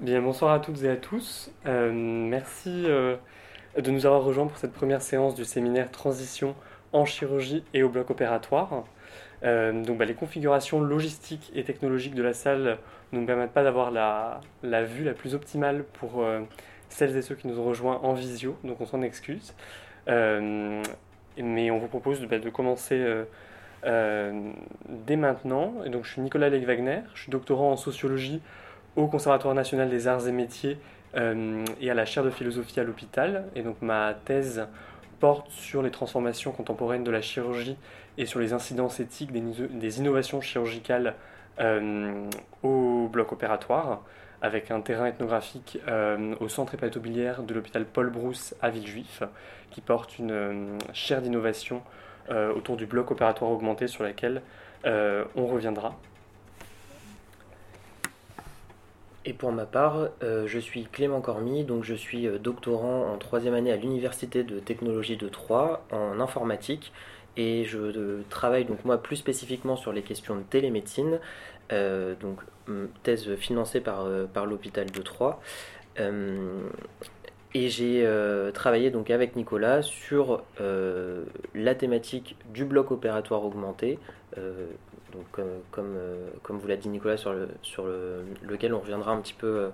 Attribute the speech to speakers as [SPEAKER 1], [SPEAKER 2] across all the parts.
[SPEAKER 1] Bien, bonsoir à toutes et à tous. Euh, merci euh, de nous avoir rejoints pour cette première séance du séminaire Transition en chirurgie et au bloc opératoire. Euh, donc, bah, les configurations logistiques et technologiques de la salle ne nous permettent pas d'avoir la, la, vue la plus optimale pour celles et ceux qui nous ont rejoints en visio, donc on s'en excuse. mais on vous propose de, bah, de commencer dès maintenant. Et donc, je suis Nicolas Legwagner, je suis doctorant en sociologie au Conservatoire national des arts et métiers euh, et à la chaire de philosophie à l'hôpital. Et donc ma thèse porte sur les transformations contemporaines de la chirurgie et sur les incidences éthiques des, innovations chirurgicales euh, au bloc opératoire, avec un terrain ethnographique euh, au centre hépatobiliaire de l'hôpital Paul Brousse à Villejuif, qui porte une chaire d'innovation autour du bloc opératoire augmenté sur laquelle on reviendra.
[SPEAKER 2] Et pour ma part, euh, je suis Clément Cormy, donc je suis euh, doctorant en troisième année à l'Université de technologie de Troyes en informatique et je euh, travaille donc moi plus spécifiquement sur les questions de télémédecine, donc thèse financée par, par l'hôpital de Troyes. et j'ai travaillé donc avec Nicolas sur la thématique du bloc opératoire augmenté, donc, comme, euh, comme, vous l'a dit Nicolas, sur, le, sur le, lequel on reviendra un petit peu euh,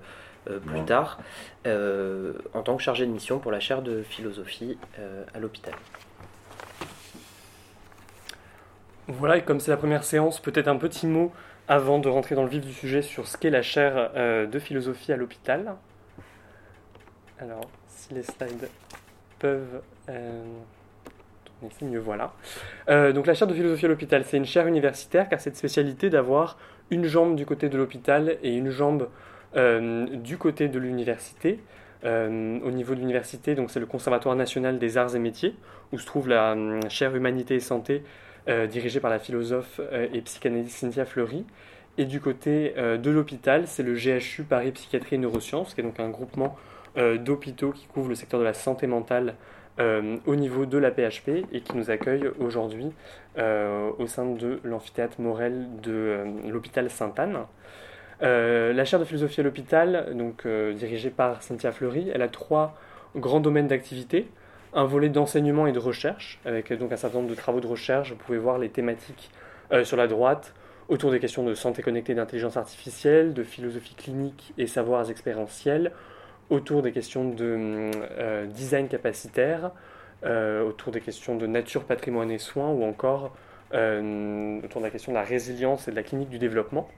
[SPEAKER 2] euh, plus tard, en tant que chargé de mission pour la chaire de philosophie à l'hôpital.
[SPEAKER 1] Voilà, et comme c'est la première séance, peut-être un petit mot avant de rentrer dans le vif du sujet sur ce qu'est la chaire de philosophie à l'hôpital. Alors, si les slides peuvent Euh, donc la chaire de philosophie à l'hôpital, c'est une chaire universitaire car cette spécialité d'avoir une jambe du côté de l'hôpital et une jambe euh, du côté de l'université. Euh, au niveau de l'université, donc c'est le Conservatoire national des arts et métiers, où se trouve la chaire humanité et santé, dirigée par la philosophe et psychanalyste Cynthia Fleury. Et du côté de l'hôpital, c'est le GHU Paris Psychiatrie et Neurosciences, qui est donc un groupement d'hôpitaux qui couvre le secteur de la santé mentale euh, au niveau de la PHP et qui nous accueille aujourd'hui euh, au sein de l'amphithéâtre Morel de euh, l'hôpital Sainte-Anne. la chaire de philosophie à l'hôpital, donc dirigée par Cynthia Fleury, elle a trois grands domaines d'activité. Un volet d'enseignement et de recherche, avec donc un certain nombre de travaux de recherche. Vous pouvez voir les thématiques sur la droite, autour des questions de santé connectée d'intelligence artificielle, de philosophie clinique et savoirs expérientiels, autour des questions de euh, design capacitaire, euh, autour des questions de nature, patrimoine et soins, ou encore euh, autour de la question de la résilience et de la clinique du développement.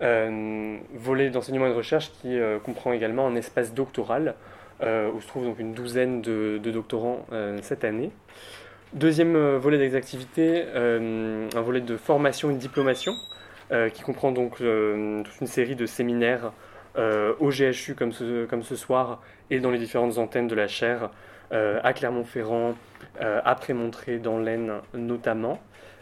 [SPEAKER 1] volet d'enseignement et de recherche qui comprend également un espace doctoral, où se trouve donc une douzaine de, doctorants cette année. Deuxième volet des activités, un volet de formation et de diplomation, qui comprend donc toute une série de séminaires euh, au GHU comme ce, soir et dans les différentes antennes de la chaire, euh, à Clermont-Ferrand, euh, à Prémontré, dans l'Aisne notamment.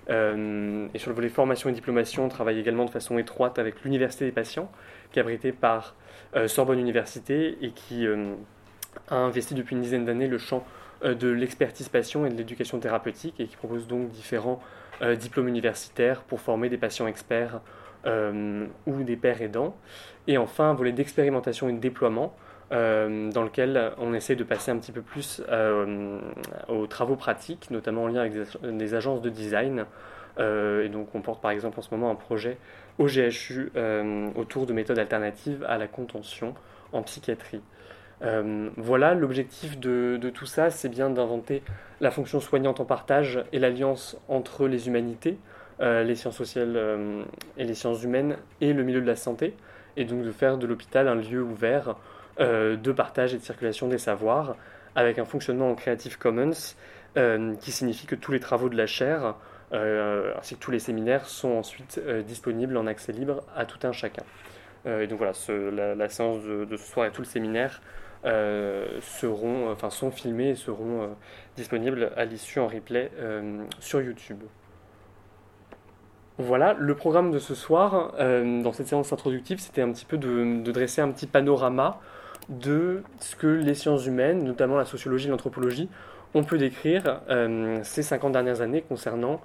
[SPEAKER 1] et sur le volet formation et diplomation, on travaille également de façon étroite avec l'Université des patients, qui est abritée par Sorbonne Université et qui a investi depuis une dizaine d'années le champ de l'expertise patient et de l'éducation thérapeutique et qui propose donc différents diplômes universitaires pour former des patients experts euh, ou des pères aidants. Et enfin, un volet d'expérimentation et de déploiement, euh, dans lequel on essaie de passer un petit peu plus euh, aux travaux pratiques, notamment en lien avec des, agences de design. et donc, on porte par exemple en ce moment un projet au GHU autour de méthodes alternatives à la contention en psychiatrie. voilà, l'objectif de, tout ça, c'est bien d'inventer la fonction soignante en partage et l'alliance entre les humanités, les sciences sociales euh, et les sciences humaines et le milieu de la santé, et donc de faire de l'hôpital un lieu ouvert euh, de partage et de circulation des savoirs, avec un fonctionnement en Creative Commons, qui signifie que tous les travaux de la chaire, ainsi que tous les séminaires, sont ensuite disponibles en accès libre à tout un chacun. et donc voilà, la, séance de, de, ce soir et tout le séminaire seront, enfin, sont filmés et seront disponibles à l'issue en replay sur YouTube. Voilà, le programme de ce soir, euh, dans cette séance introductive, c'était un petit peu de, dresser un petit panorama de ce que les sciences humaines, notamment la sociologie et l'anthropologie, ont pu décrire euh, ces 50 dernières années concernant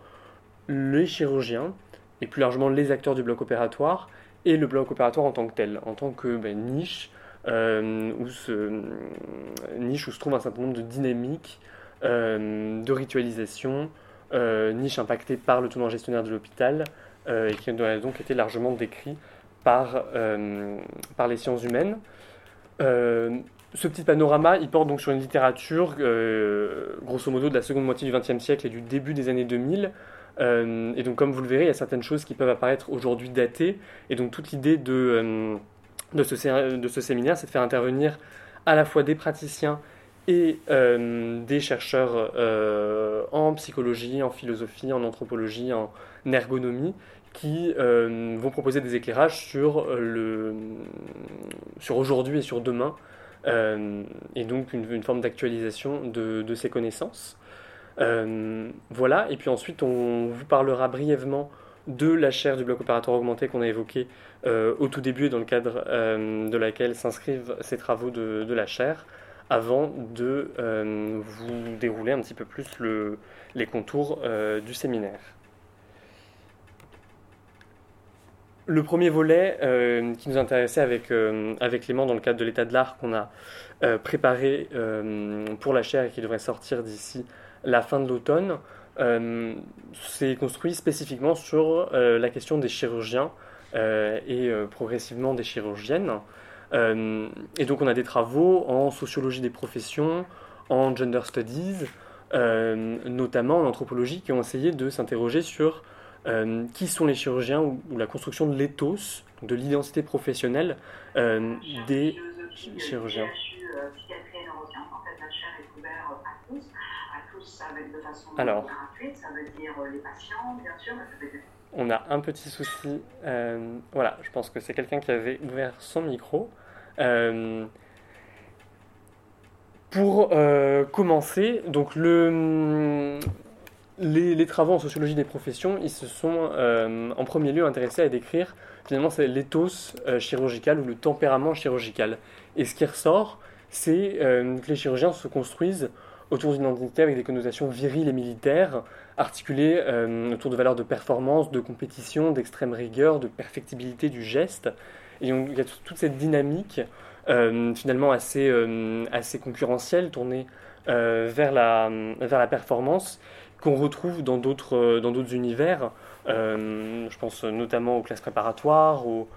[SPEAKER 1] les chirurgiens, et plus largement les acteurs du bloc opératoire, et le bloc opératoire en tant que tel, en tant que ben, niche, où se, niche trouve un certain nombre de dynamiques, de ritualisation, niche impactée par le tournant gestionnaire de l'hôpital, et qui a donc été largement décrit par, par les sciences humaines ce petit panorama, il porte donc sur une littérature, euh, grosso modo, de la seconde moitié du XXe siècle et du début des années 2000. Euh, et donc, comme vous le verrez, il y a certaines choses qui peuvent apparaître aujourd'hui datées. Et donc, toute l'idée de, euh, de, ce, de ce séminaire, c'est de faire intervenir à la fois des praticiens et des chercheurs en psychologie, en philosophie, en anthropologie, en ergonomie, qui vont proposer des éclairages sur, le, sur aujourd'hui et sur demain euh, et donc une, forme d'actualisation de, ces connaissanses. Euh, voilà, et puis ensuite on vous parlera brièvement de la chaire du bloc opératoire augmenté qu'on a évoqué euh, au tout début et dans le cadre de laquelle s'inscrivent ces travaux de, la chaire, avant de vous dérouler un petit peu plus le, les contours du séminaire. Le premier volet euh, qui nous intéressait avec, euh, avec Clément dans le cadre de l'état de l'art qu'on a euh, préparé pour la chaire et qui devrait sortir d'ici la fin de l'automne, s'est construit spécifiquement sur la question des chirurgiens et progressivement des chirurgiennes. Et donc on a des travaux en sociologie des professions, en gender studies, notamment en anthropologie, qui ont essayé de s'interroger sur euh, qui sont les chirurgiens ou, la construction de l'éthos, de l'identité professionnelle euh, des chirurgiens. Alors, on a un petit souci. Euh, voilà, je pense que c'est quelqu'un qui avait ouvert son micro. Pour commencer, donc le, les, travaux en sociologie des professions, ils se sont euh, en premier lieu intéressés à décrire finalement c'est l'éthos euh, chirurgical ou le tempérament chirurgical. Et ce qui ressort, c'est euh, que les chirurgiens se construisent autour d'une identité avec des connotations viriles et militaires, articulées autour de valeurs de performance, de compétition, d'extrême rigueur, de perfectibilité du geste. Et il y a toute cette dynamique finalement assez, assez concurrentielle, tournée vers, la, vers la performance, qu'on retrouve dans d'autres euh, dans d'autres univers. Euh, je pense notamment aux classes préparatoires, aux,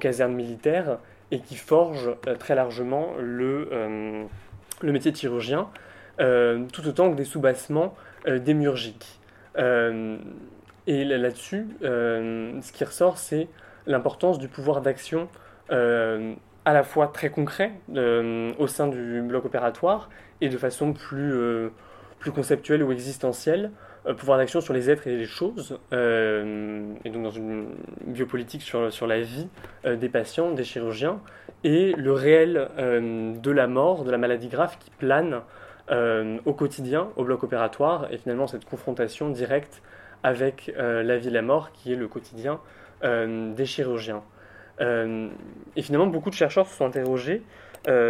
[SPEAKER 1] casernes militaires, et qui forgent euh, très largement le, le métier de chirurgien, tout autant que des soubassements démiurgiques. et là-dessus, ce qui ressort, c'est l'importance du pouvoir d'action à la fois très concret au sein du bloc opératoire et de façon plus plus conceptuel ou existentiel, euh, pouvoir d'action sur les êtres et les choses, euh, et donc dans une biopolitique sur, sur la vie euh, des patients, des chirurgiens, et le réel de la mort, de la maladie grave qui plane au quotidien, au bloc opératoire, et finalement cette confrontation directe avec la vie et la mort qui est le quotidien des chirurgiens. et finalement, beaucoup de chercheurs se sont interrogés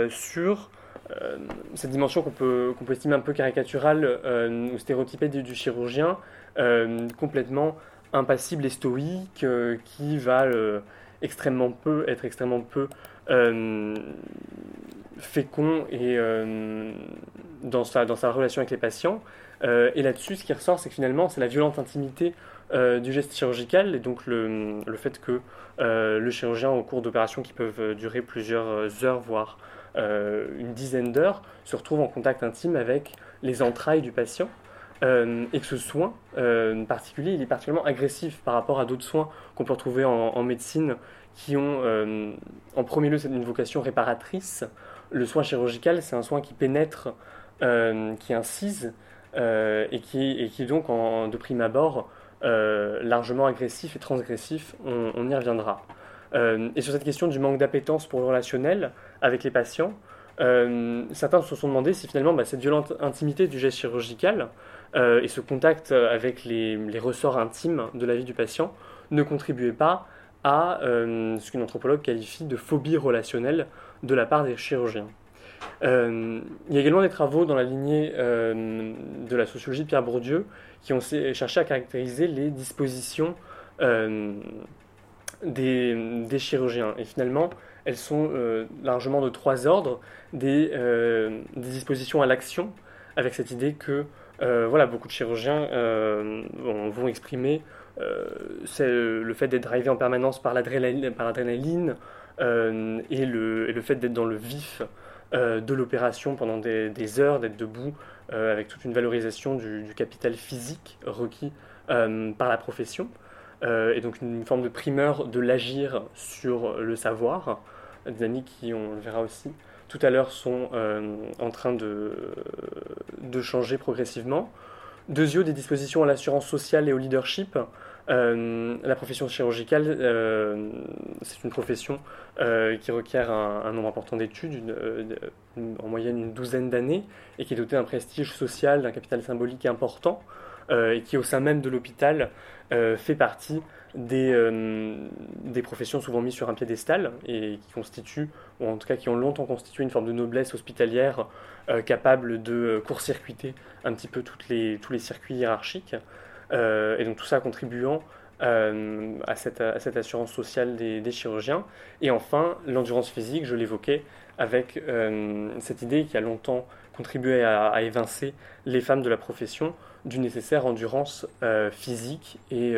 [SPEAKER 1] sur euh, cette dimension qu'on peut, peut estimer un peu caricaturale euh, ou stéréotypée du, chirurgien, euh, complètement impassible et stoïque, qui va extrêmement peu, être extrêmement peu fécond et dans, sa, dans sa relation avec les patients. et là-dessus, ce qui ressort, c'est que finalement, c'est la violente intimité du geste chirurgical et donc le, le fait que le chirurgien, au cours d'opérations qui peuvent durer plusieurs heures, voire euh, une dizaine d'heures, se retrouve en contact intime avec les entrailles du patient. Euh, et que ce soin euh, particulier, il est particulièrement agressif par rapport à d'autres soins qu'on peut retrouver en, médecine qui ont en premier lieu une vocation réparatrice. Le soin chirurgical, c'est un soin qui pénètre, qui incise et, qui, et qui donc de prime abord largement agressif et transgressif. on y reviendra. et sur cette question du manque d'appétence pour le relationnel, avec les patients, euh, certains se sont demandé si finalement bah, cette violente intimité du geste chirurgical euh, et ce contact avec les, ressorts intimes de la vie du patient ne contribuait pas à euh, ce qu'une anthropologue qualifie de phobie relationnelle de la part des chirurgiens. Il y a également des travaux dans la lignée de la sociologie de Pierre Bourdieu qui ont cherché à caractériser les dispositions des, chirurgiens. Et finalement, elles sont largement de trois ordres, des, dispositions à l'action, avec cette idée que voilà, beaucoup de chirurgiens vont exprimer le fait d'être drivé en permanence par l'adrénaline et, le, fait d'être dans le vif euh, de l'opération pendant des, heures, d'être debout, euh, avec toute une valorisation du, capital physique requis euh, par la profession, et donc une forme de primeur de l'agir sur le savoir. Des amis qui, on le verra aussi tout à l'heure, sont en train de, de changer progressivement. Deux des dispositions à l'assurance sociale et au leadership. Euh, la profession chirurgicale, euh, c'est une profession euh, qui requiert un, nombre important d'études, en moyenne une douzaine d'années, et qui est dotée d'un prestige social, d'un capital symbolique important, et qui au sein même de l'hôpital fait partie des, professions souvent mises sur un piédestal et qui constituent, ou en tout cas qui ont longtemps constitué une forme de noblesse hospitalière capable de court-circuiter un petit peu tous les circuits hiérarchiques. Euh, et donc tout ça contribuant euh, à cette, assurance sociale des, des chirurgiens. Et enfin, l'endurance physique, je l'évoquais, avec euh, cette idée qui a longtemps contribué à, évincer les femmes de la profession d'une nécessaire endurance physique et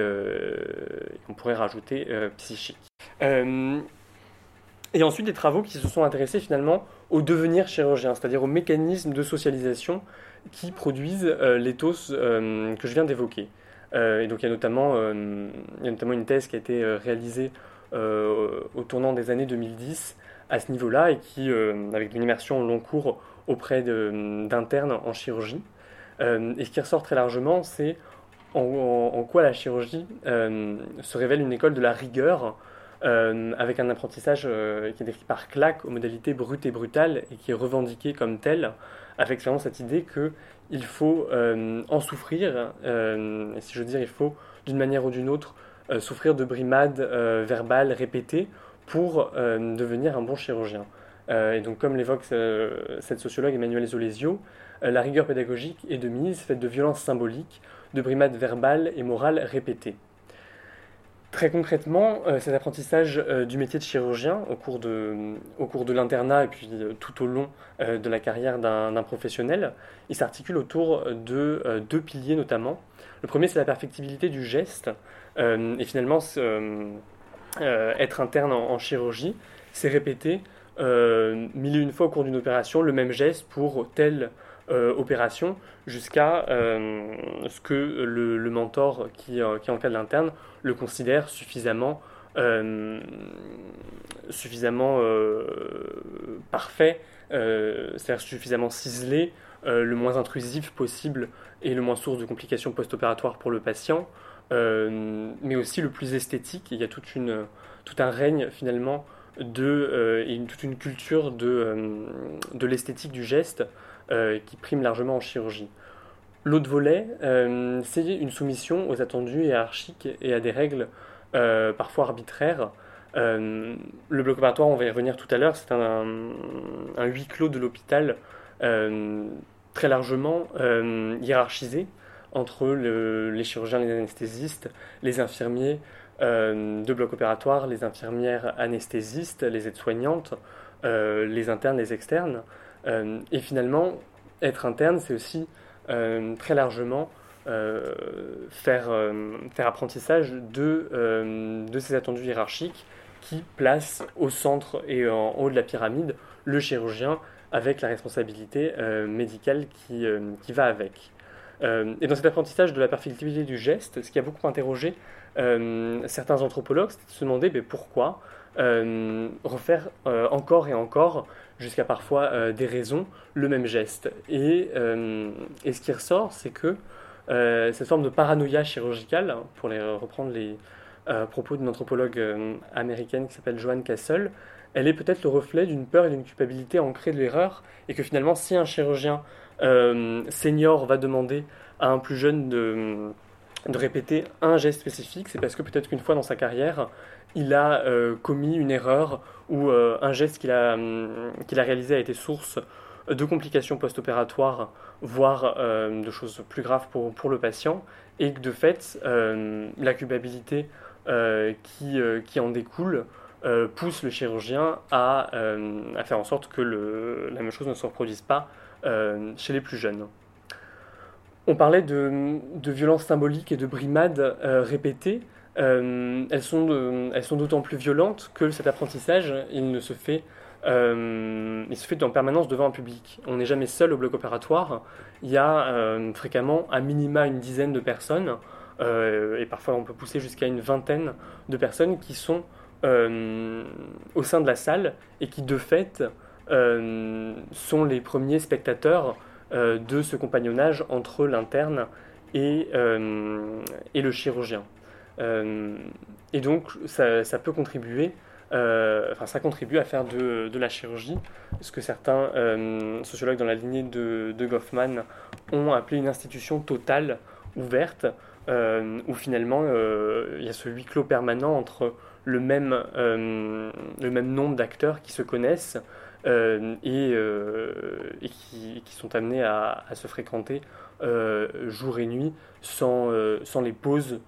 [SPEAKER 1] on pourrait rajouter psychique. et ensuite des travaux qui se sont intéressés finalement au devenir chirurgien, c'est-à-dire au mécanisme de socialisation qui produisent euh, l'éthos euh, que je viens d'évoquer. Euh, et donc il y, a notamment, il y a notamment une thèse qui a été réalisée au tournant des années 2010 à ce niveau-là et qui, avec une immersion long cours auprès d'internes en chirurgie. et ce qui ressort très largement, c'est en, quoi la chirurgie se révèle une école de la rigueur, avec un apprentissage qui est décrit par Clack aux modalités brutes et brutales et qui est revendiqué comme tel, avec vraiment cette idée qu'il faut euh, en souffrir, euh, si je veux dire, il faut d'une manière ou d'une autre euh, souffrir de brimades verbales répétées pour devenir un bon chirurgien. et donc, comme l'évoque cette sociologue Emmanuel Zolesio, la rigueur pédagogique est de mise, faite de violences symboliques, de brimades verbales et morales répétées. Très concrètement, euh, cet apprentissage euh, du métier de chirurgien au cours de, au cours de l'internat et puis euh, tout au long de la carrière d'un professionnel, il s'articule autour de deux piliers notamment. Le premier, c'est la perfectibilité du geste. et finalement, être interne en, chirurgie, c'est répéter mille et une fois au cours d'une opération le même geste pour telle opération jusqu'à ce que le, mentor qui, qui encadre l'interne le considère suffisamment, euh, suffisamment euh, parfait, euh, c'est-à-dire suffisamment ciselé, le moins intrusif possible et le moins source de complications post-opératoires pour le patient, mais aussi le plus esthétique. Il y a tout un règne finalement de, et toute une culture de, de l'esthétique du geste qui prime largement en chirurgie. L'autre volet, euh, c'est une soumission aux attendus hiérarchiques et à des règles euh, parfois arbitraires. Euh, le bloc opératoire, on va y revenir tout à l'heure, c'est un, huis clos de l'hôpital très largement hiérarchisé entre les chirurgiens, les anesthésistes, les infirmiers de bloc opératoire, les infirmières anesthésistes, les aides-soignantes, les internes, les externes. Et finalement, être interne, c'est aussi euh, très largement euh, faire, euh, faire apprentissage de, de ces attendus hiérarchiques qui placent au centre et en haut de la pyramide le chirurgien avec la responsabilité médicale qui, qui va avec. et dans cet apprentissage de la perfectibilité du geste, ce qui a beaucoup interrogé certains anthropologues, c'est de se demander pourquoi refaire encore et encore jusqu'à parfois euh, des raisons, le même geste. Et, euh, et ce qui ressort, c'est que euh, cette forme de paranoïa chirurgicale, hein, pour reprendre les propos d'une anthropologue américaine qui s'appelle Joanne Castle, elle est peut-être le reflet d'une peur et d'une culpabilité ancrée de l'erreur, et que finalement, si un chirurgien senior va demander à un plus jeune de, de répéter un geste spécifique, c'est parce que peut-être qu'une fois dans sa carrière, il a commis une erreur où euh, un geste qu'il a, hum, qu'il a réalisé a été source de complications post-opératoires, voire euh, de choses plus graves pour, le patient, et que de fait, euh, la culpabilité qui, en découlent poussent le chirurgien à, faire en sorte que le, la même chose ne se reproduise pas chez les plus jeunes. On parlait de violences symboliques et de brimades répétées. Elles sont, elles sont d'autant plus violentes que cet apprentissage, il ne se fait euh, il se fait en permanence devant un public. On n'est jamais seul au bloc opératoire. Il y a euh, fréquemment à minima une dizaine de personnes, euh, et parfois on peut pousser jusqu'à une vingtaine de personnes qui sont au sein de la salle et qui de fait sont les premiers spectateurs de ce compagnonnage entre l'interne et, le chirurgien. Et donc ça peut contribuer euh, enfin, ça contribue à faire de, de, la chirurgie, ce que certains euh, sociologues dans la lignée de, de, Goffman ont appelé une institution totale, ouverte, euh, où finalement il y a ce huis clos permanent entre le même, le même nombre d'acteurs qui se connaissent et, qui, qui, sont amenés à, à se fréquenter jour et nuit sans, sans les pauses euh,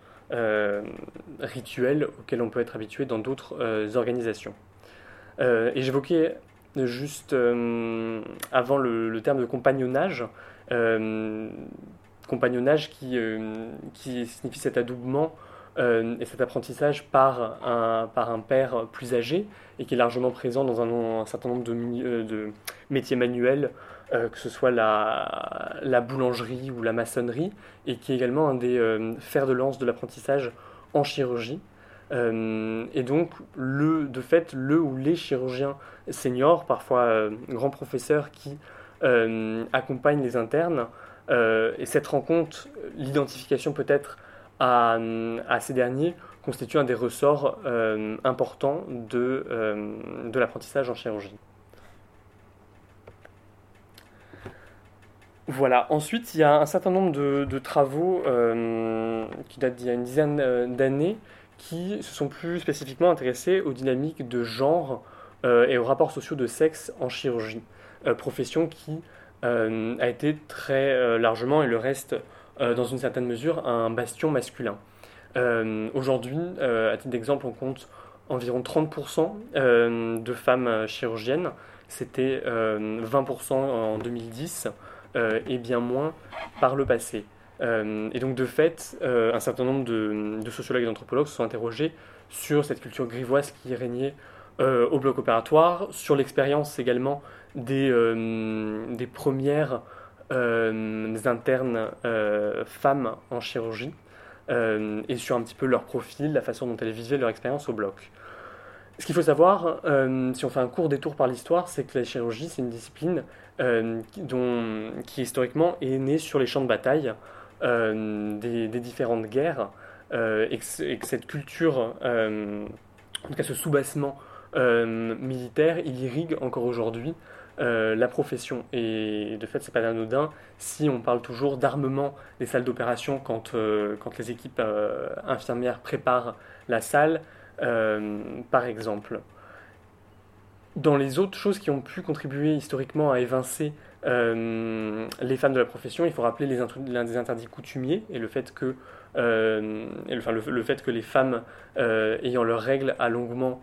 [SPEAKER 1] rituels auxquels on peut être habitué dans d'autres euh, organisations. Euh, et j'évoquais juste avant le, terme de compagnonnage, compagnonnage qui, qui signifie cet adoubement et cet apprentissage par un, par un père plus âgé et qui est largement présent dans un, certain nombre de métiers manuels euh, que ce soit la, la, boulangerie ou la maçonnerie, et qui est également un des euh, fers de lance de l'apprentissage en chirurgie. Euh, et donc, le, de fait, le ou les chirurgiens seniors, parfois grands professeurs qui accompagnent les internes, et cette rencontre, l'identification peut-être à, ces derniers, constitue un des ressorts importants de l'apprentissage en chirurgie. Voilà, ensuite il y a un certain nombre de, travaux euh, qui datent d'il y a une dizaine euh, d'années qui se sont plus spécifiquement intéressés aux dynamiques de genre euh, et aux rapports sociaux de sexe en chirurgie, profession qui a été très largement et le reste dans une certaine mesure un bastion masculin. Aujourd'hui, à titre d'exemple, on compte environ 30% de femmes chirurgiennes, c'était 20% en 2010. Euh, et bien moins par le passé. Euh, et donc de fait, euh, un certain nombre de, sociologues et d'anthropologues se sont interrogés sur cette culture grivoise qui régnait au bloc opératoire, sur l'expérience également des, des premières internes femmes en chirurgie, et sur un petit peu leur profil, la façon dont elles vivaient leur expérience au bloc. Ce qu'il faut savoir, si on fait un court détour par l'histoire, c'est que la chirurgie, c'est une discipline euh, dont, qui historiquement est né sur les champs de bataille euh, des, différentes guerres, euh, et que, cette culture, en tout cas ce soubassement militaire, il irrigue encore aujourd'hui la profession. Et de fait, c'est pas anodin si on parle toujours d'armement des salles d'opération quand, quand les équipes infirmières préparent la salle, par exemple. Dans les autres choses qui ont pu contribuer historiquement à évincer euh, les femmes de la profession, il faut rappeler les, les interdits coutumiers et le fait que, euh, les femmes euh, ayant leurs règles a longuement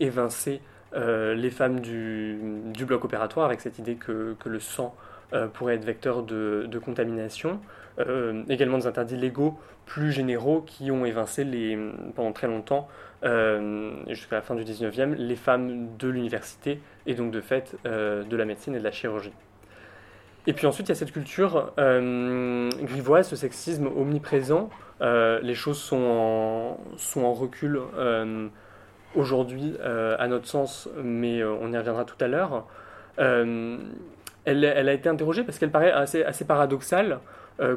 [SPEAKER 1] évincé les femmes du, bloc opératoire avec cette idée que, le sang pourrait être vecteur de, contamination. également des interdits légaux plus généraux qui ont évincé les, pendant très longtemps jusqu'à la fin du 19e, les femmes de l'université et donc de fait euh, de la médecine et de la chirurgie. Et puis ensuite, il y a cette culture euh, grivoise, ce sexisme omniprésent. les choses sont en, recul aujourd'hui, à notre sens, mais on y reviendra tout à l'heure. Elle, a été interrogée parce qu'elle paraît assez paradoxale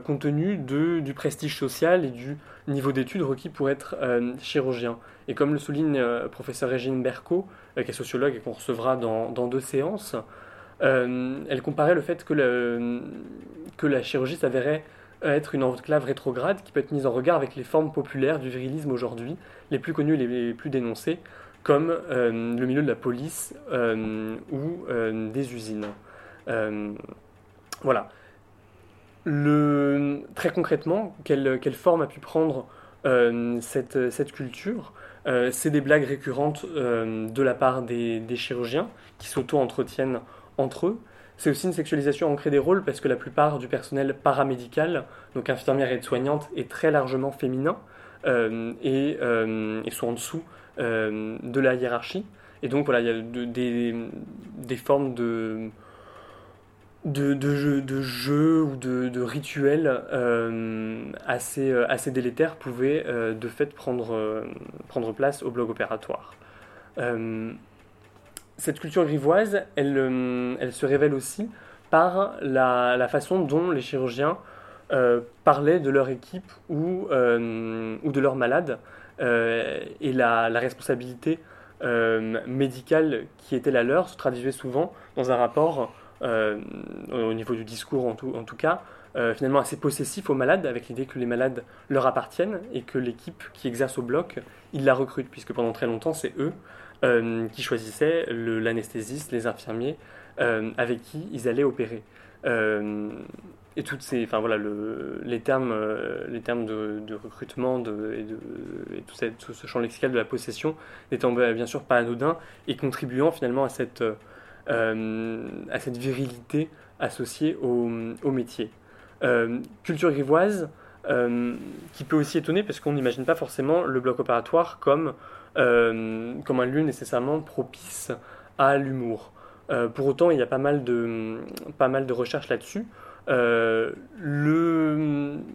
[SPEAKER 1] compte tenu de, du prestige social et du niveau d'études requis pour être chirurgien. Et comme le souligne euh, professeur Régine Berco, euh, qui est sociologue et qu'on recevra dans, deux séances, euh, elle comparait le fait que, que la chirurgie s'avérait être une enclave rétrograde qui peut être mise en regard avec les formes populaires du virilisme aujourd'hui, les plus connues et les plus dénoncées, comme le milieu de la police ou des usines. voilà. Très concrètement, quelle, quelle, forme a pu prendre cette, cette, culture, c'est des blagues récurrentes de la part des, des chirurgiens qui s'auto-entretiennent entre eux. C'est aussi une sexualisation ancrée des rôles parce que la plupart du personnel paramédical, donc infirmière et soignante, est très largement féminin et, et, sont en dessous de la hiérarchie. Et donc voilà, il y a des, des, formes de, de, jeux, ou de, rituels euh, assez, euh, assez délétères pouvaient euh, de fait prendre, place au bloc opératoire. cette culture grivoise, elle, se révèle aussi par la, façon dont les chirurgiens parlaient de leur équipe ou, de leurs malades et la, responsabilité médicale qui était la leur se traduisait souvent dans un rapport, au niveau du discours en tout, en tout cas, euh, finalement assez possessif aux malades, avec l'idée que les malades leur appartiennent et que l'équipe qui exerce au bloc, ils la recrutent, puisque pendant très longtemps, c'est eux qui choisissaient l'anesthésiste, les infirmiers, avec qui ils allaient opérer. Et toutes ces, enfin voilà, le, les termes, euh, les termes de, recrutement de, et, de, et tout, tout, ce champ lexical de la possession n'étant bien sûr pas anodin et contribuant finalement à cette, euh, à cette virilité associée au, métier. Euh, culture grivoise qui peut aussi étonner parce qu'on n'imagine pas forcément le bloc opératoire comme, comme un lieu nécessairement propice à l'humour. pour autant, il y a pas mal de, pas mal de recherches là-dessus. Euh,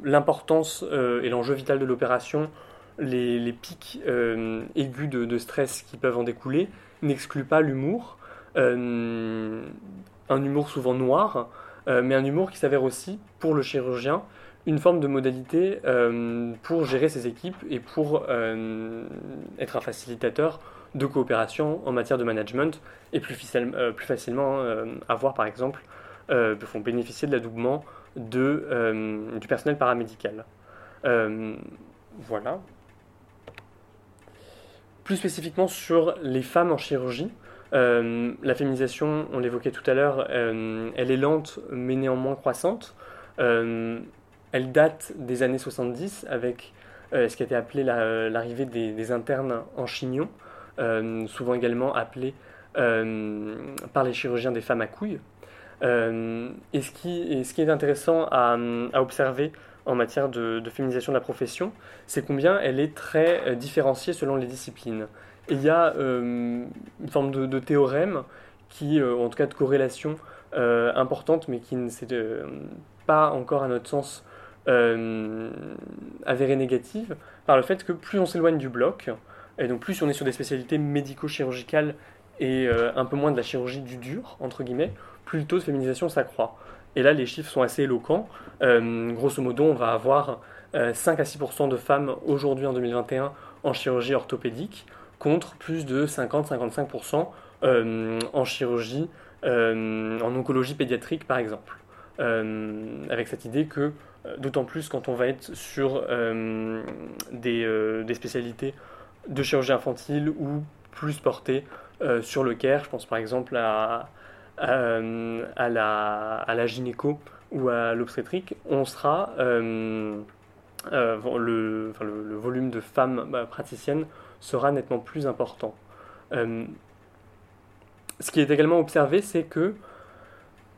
[SPEAKER 1] l'importance euh, et l'enjeu vital de l'opération, les, pics euh, aigus de, stress qui peuvent en découler, n'excluent pas l'humour. Un humour souvent noir, mais un humour qui s'avère aussi, pour le chirurgien, une forme de modalité pour gérer ses équipes et pour être un facilitateur de coopération en matière de management et plus, facilement avoir par exemple euh, font bénéficier de l'adoubement euh, du personnel paramédical. Euh, voilà. Plus spécifiquement sur les femmes en chirurgie, la féminisation, on l'évoquait tout à l'heure, elle est lente mais néanmoins croissante. elle date des années 70 avec ce qui a été appelé l'arrivée des, internes en chignon, souvent également appelés par les chirurgiens des femmes à couilles. Euh, et, ce qui, est intéressant à, observer en matière de, féminisation de la profession, c'est combien elle est très euh, différenciée selon les disciplines. Il y a euh, une forme de, théorème qui, en tout cas de corrélation importante, mais qui ne s'est pas encore à notre sens avérée négative, par le fait que plus on s'éloigne du bloc, et donc plus on est sur des spécialités médico-chirurgicales et un peu moins de la chirurgie du dur, entre guillemets, plus le taux de féminisation s'accroît. Et là, les chiffres sont assez éloquents. Euh, grosso modo, on va avoir 5 euh, à 6% de femmes aujourd'hui en 2021 en chirurgie orthopédique, contre plus de 50-55% euh, en chirurgie, en oncologie pédiatrique par exemple. avec cette idée que, d'autant plus quand on va être sur des, spécialités de chirurgie infantile ou plus portées sur le care, je pense par exemple à euh, la, gynéco ou à l'obstétrique, on sera euh, euh, le, le, volume de femmes bah, praticiennes sera nettement plus important. ce qui est également observé, c'est que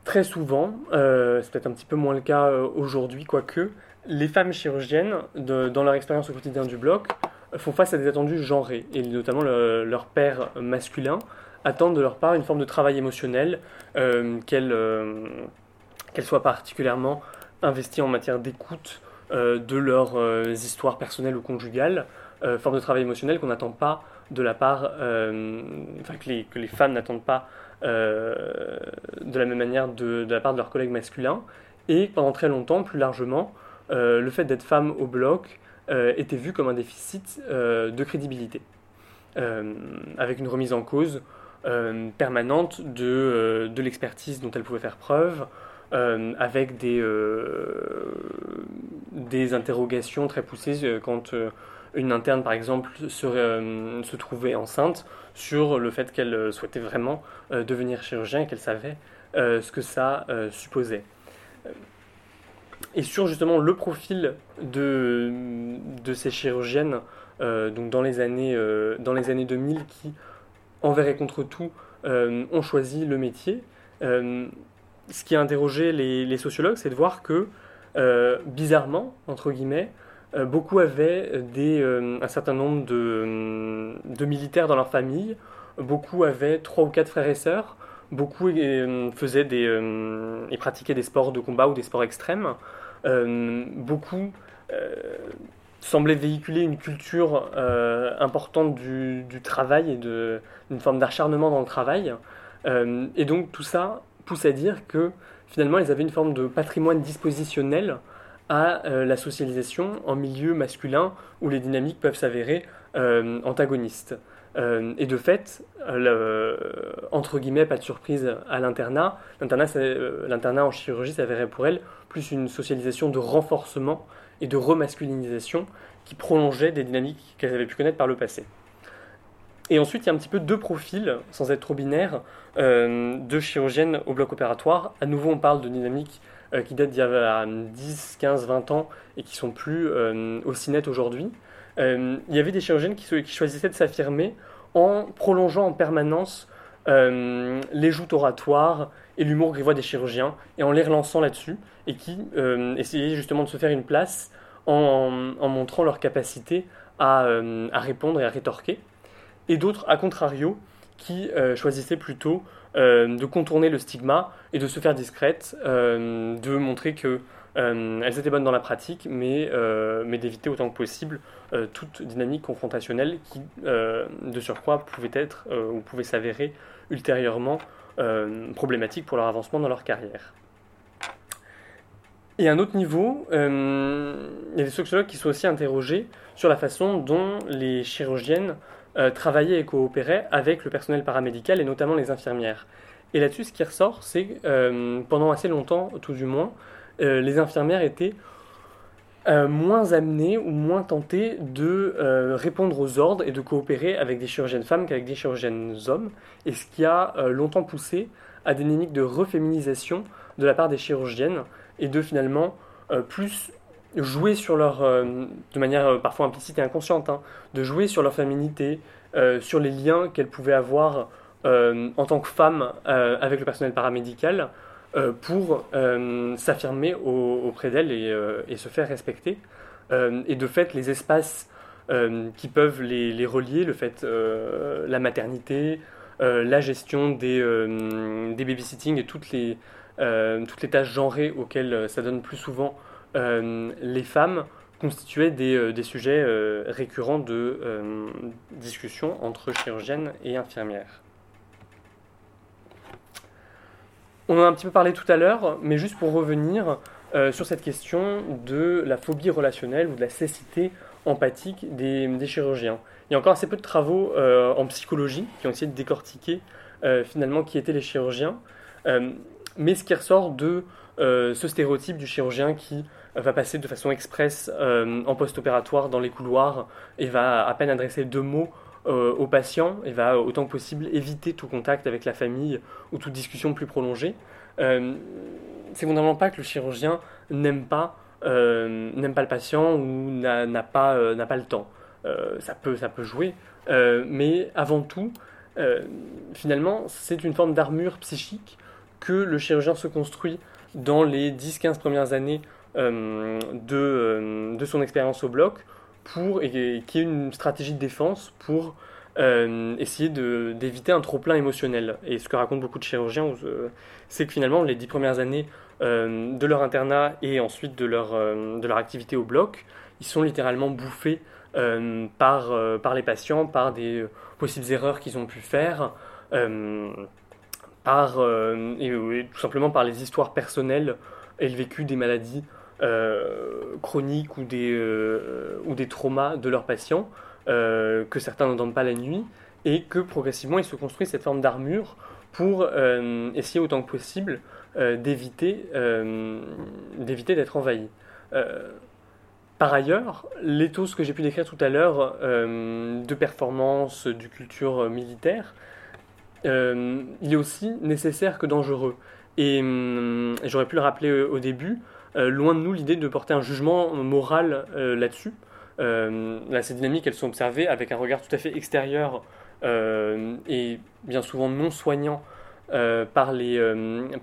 [SPEAKER 1] très souvent, c'est peut-être un petit peu moins le cas aujourd'hui, quoique, les femmes chirurgiennes, dans leur expérience au quotidien du bloc, font face à des attendus genrés, et notamment leur père masculin attendent de leur part une forme de travail émotionnel, euh, euh, qu'elles soient particulièrement investies en matière d'écoute euh, de leurs histoires personnelles ou conjugales, forme de travail émotionnel qu'on n'attend pas de la part, enfin que les, que les femmes n'attendent pas de la même manière de, de, la part de leurs collègues masculins. Et pendant très longtemps, plus largement, le fait d'être femme au bloc était vu comme un déficit de crédibilité, avec une remise en cause euh, permanente de, euh, de l'expertise dont elle pouvait faire preuve, euh, avec des, des interrogations très poussées quand une interne, par exemple, se trouvait enceinte sur le fait qu'elle souhaitait vraiment devenir chirurgien et qu'elle savait ce que ça supposait. et sur justement le profil de, ces chirurgiennes donc dans, les années, dans les années 2000 qui, envers et contre tout, ont choisi le métier. ce qui a interrogé les sociologues, c'est de voir que, bizarrement, entre guillemets, beaucoup avaient des, un certain nombre de, de militaires dans leur famille, beaucoup avaient trois ou quatre frères et sœurs, beaucoup euh, faisaient des, euh, et pratiquaient des sports de combat ou des sports extrêmes. Euh, beaucoup semblaient véhiculer une culture importante du, travail et d'une forme d'acharnement dans le travail. et donc tout ça pousse à dire que finalement ils avaient une forme de patrimoine dispositionnel à la socialisation en milieu masculin où les dynamiques peuvent s'avérer antagonistes. Euh, et de fait, entre guillemets, pas de surprise à l'internat. Euh, l'internat, en chirurgie s'avérait pour elle plus une socialisation de renforcement et de remasculinisation qui prolongeait des dynamiques qu'elles avaient pu connaître par le passé. Et ensuite, il y a un petit peu deux profils, sans être trop binaires, euh, de chirurgiennes au bloc opératoire. À nouveau, on parle de dynamiques qui datent d'il y a 10, 15, 20 ans et qui sont plus aussi nettes aujourd'hui. Euh, il y avait des chirurgiennes qui, choisissaient de s'affirmer en prolongeant en permanence euh, les joutes oratoires et l'humour grivois des chirurgiens, et en les relançant là-dessus, et qui euh, essayaient justement de se faire une place en, montrant leur capacité à, répondre et à rétorquer. Et d'autres, à contrario, qui choisissaient plutôt de contourner le stigma et de se faire discrète, de montrer que euh, elles étaient bonnes dans la pratique, mais, euh, mais d'éviter autant que possible euh, toute dynamique confrontationnelle qui, de surcroît, pouvait être ou pouvait s'avérer ultérieurement problématique pour leur avancement dans leur carrière. Et à un autre niveau, il y a des sociologues qui sont aussi interrogés sur la façon dont les chirurgiennes travaillaient et coopéraient avec le personnel paramédical et notamment les infirmières. Et là-dessus, ce qui ressort, c'est pendant assez longtemps, tout du moins, euh, les infirmières étaient euh, moins amenées ou moins tentées de euh, répondre aux ordres et de coopérer avec des chirurgiennes femmes qu'avec des chirurgiennes hommes, et ce qui a longtemps poussé à des dynamiques de reféminisation de la part des chirurgiennes et de finalement plus jouer sur leur, de manière parfois implicite et inconsciente, hein, de jouer sur leur féminité, sur les liens qu'elles pouvaient avoir en tant que femmes avec le personnel paramédical, euh, pour euh, s'affirmer auprès d'elle euh, et, se faire respecter. et de fait, les espaces qui peuvent les, relier, le fait, la maternité, la gestion des, des babysitting et toutes les, toutes les tâches genrées auxquelles ça donne plus souvent les femmes constituaient des, des sujets récurrents de discussion entre chirurgiennes et infirmières. On en a un petit peu parlé tout à l'heure, mais juste pour revenir euh, sur cette question de la phobie relationnelle ou de la cécité empathique des, chirurgiens. Il y a encore assez peu de travaux euh, en psychologie qui ont essayé de décortiquer euh, finalement qui étaient les chirurgiens, mais ce qui ressort de ce stéréotype du chirurgien qui va passer de façon express en post-opératoire dans les couloirs et va à peine adresser deux mots euh, au patient et va autant que possible éviter tout contact avec la famille ou toute discussion plus prolongée. Euh, c'est fondamentalement pas que le chirurgien n'aime pas, euh, n'aime pas le patient ou n'a pas, n'a pas le temps. ça, peut, ça peut jouer, mais avant tout, finalement, c'est une forme d'armure psychique que le chirurgien se construit dans les 10-15 premières années de, de son expérience au bloc pour, et qui est une stratégie de défense pour euh, essayer d'éviter un trop-plein émotionnel. Et ce que racontent beaucoup de chirurgiens, euh, c'est que finalement, les dix premières années euh, de leur internat et ensuite de leur, activité au bloc, ils sont littéralement bouffés par, les patients, par des possibles erreurs qu'ils ont pu faire, et, tout simplement par les histoires personnelles et le vécu des maladies euh, chroniques ou des, euh, ou des traumas de leurs patients euh, que certains n'entendent pas la nuit et que progressivement ils se construisent cette forme d'armure pour essayer autant que possible d'éviter d'être envahis. Par ailleurs, l'éthos que j'ai pu décrire tout à l'heure de performance, du culture militaire, il est aussi nécessaire que dangereux. Et, et j'aurais pu le rappeler au début, loin de nous l'idée de porter un jugement moral là-dessus. là, ces dynamiques, elles sont observées avec un regard tout à fait extérieur et bien souvent non soignant par, les,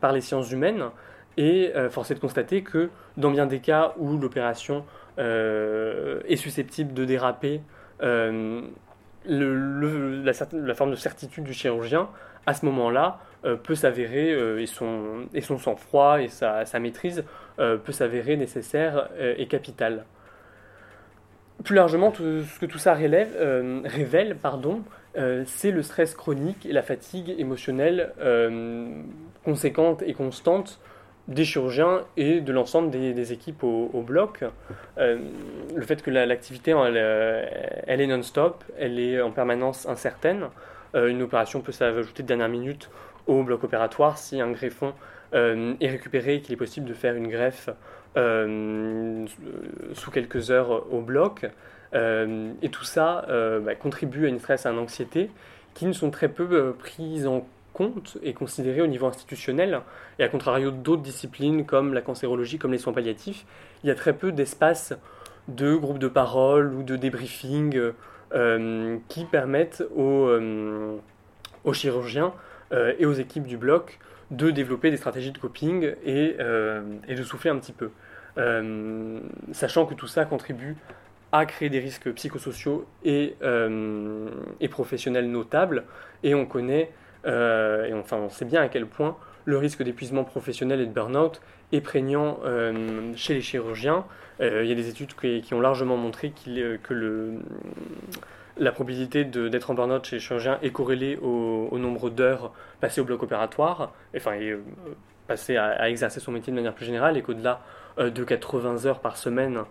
[SPEAKER 1] par les sciences humaines. Et force est de constater que dans bien des cas où l'opération est susceptible de déraper, la, forme de certitude du chirurgien, à ce moment-là, euh, peut s'avérer, euh, et, son, et son sang-froid et sa, sa maîtrise euh, peut s'avérer nécessaire et capital. Plus largement, ce que tout ça révèle, pardon, c'est le stress chronique et la fatigue émotionnelle conséquente et constante des chirurgiens et de l'ensemble des, équipes au, bloc. Euh, le fait que l'activité, elle, euh, est non-stop, elle est en permanence incertaine. Euh, une opération peut s'ajouter de dernière minute au bloc opératoire si un greffon est récupéré et qu'il est possible de faire une greffe sous quelques heures au bloc. et tout ça bah, contribue à une stress, à une anxiété qui ne sont très peu prises en compte et considéré au niveau institutionnel. Et à contrario d'autres disciplines comme la cancérologie, comme les soins palliatifs, il y a très peu d'espace de groupes de parole ou de débriefing euh, qui permettent aux, euh, aux chirurgiens euh, et aux équipes du bloc de développer des stratégies de coping et, et de souffler un petit peu. sachant que tout ça contribue à créer des risques psychosociaux et, professionnels notables. Et on connaît euh, enfin, on sait bien à quel point le risque d'épuisement professionnel et de burn-out est prégnant euh, chez les chirurgiens. Euh, il y a des études qui, ont largement montré que le, la probabilité d'être en burn-out chez les chirurgiens est corrélée au, nombre d'heures passées au bloc opératoire, enfin, et, passées à, exercer son métier de manière plus générale, et qu'au-delà de 80 heures par semaine,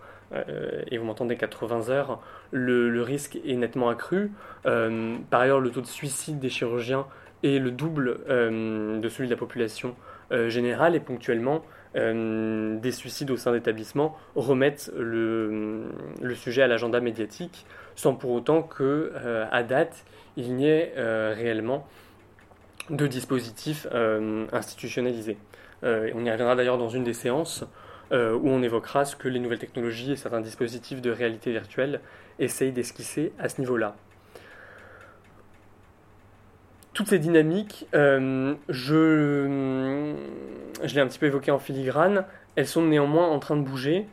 [SPEAKER 1] et vous m'entendez 80 heures, le, risque est nettement accru. par ailleurs, le taux de suicide des chirurgiens et le double euh, de celui de la population euh, générale et ponctuellement euh, des suicides au sein d'établissements remettent le, sujet à l'agenda médiatique sans pour autant que à date il n'y ait réellement de dispositifs institutionnalisés. on y reviendra d'ailleurs dans une des séances où on évoquera ce que les nouvelles technologies et certains dispositifs de réalité virtuelle essayent d'esquisser à ce niveau-là toutes ces dynamiques, euh, je, l'ai un petit peu évoqué en filigrane, elles sont néanmoins en train de bouger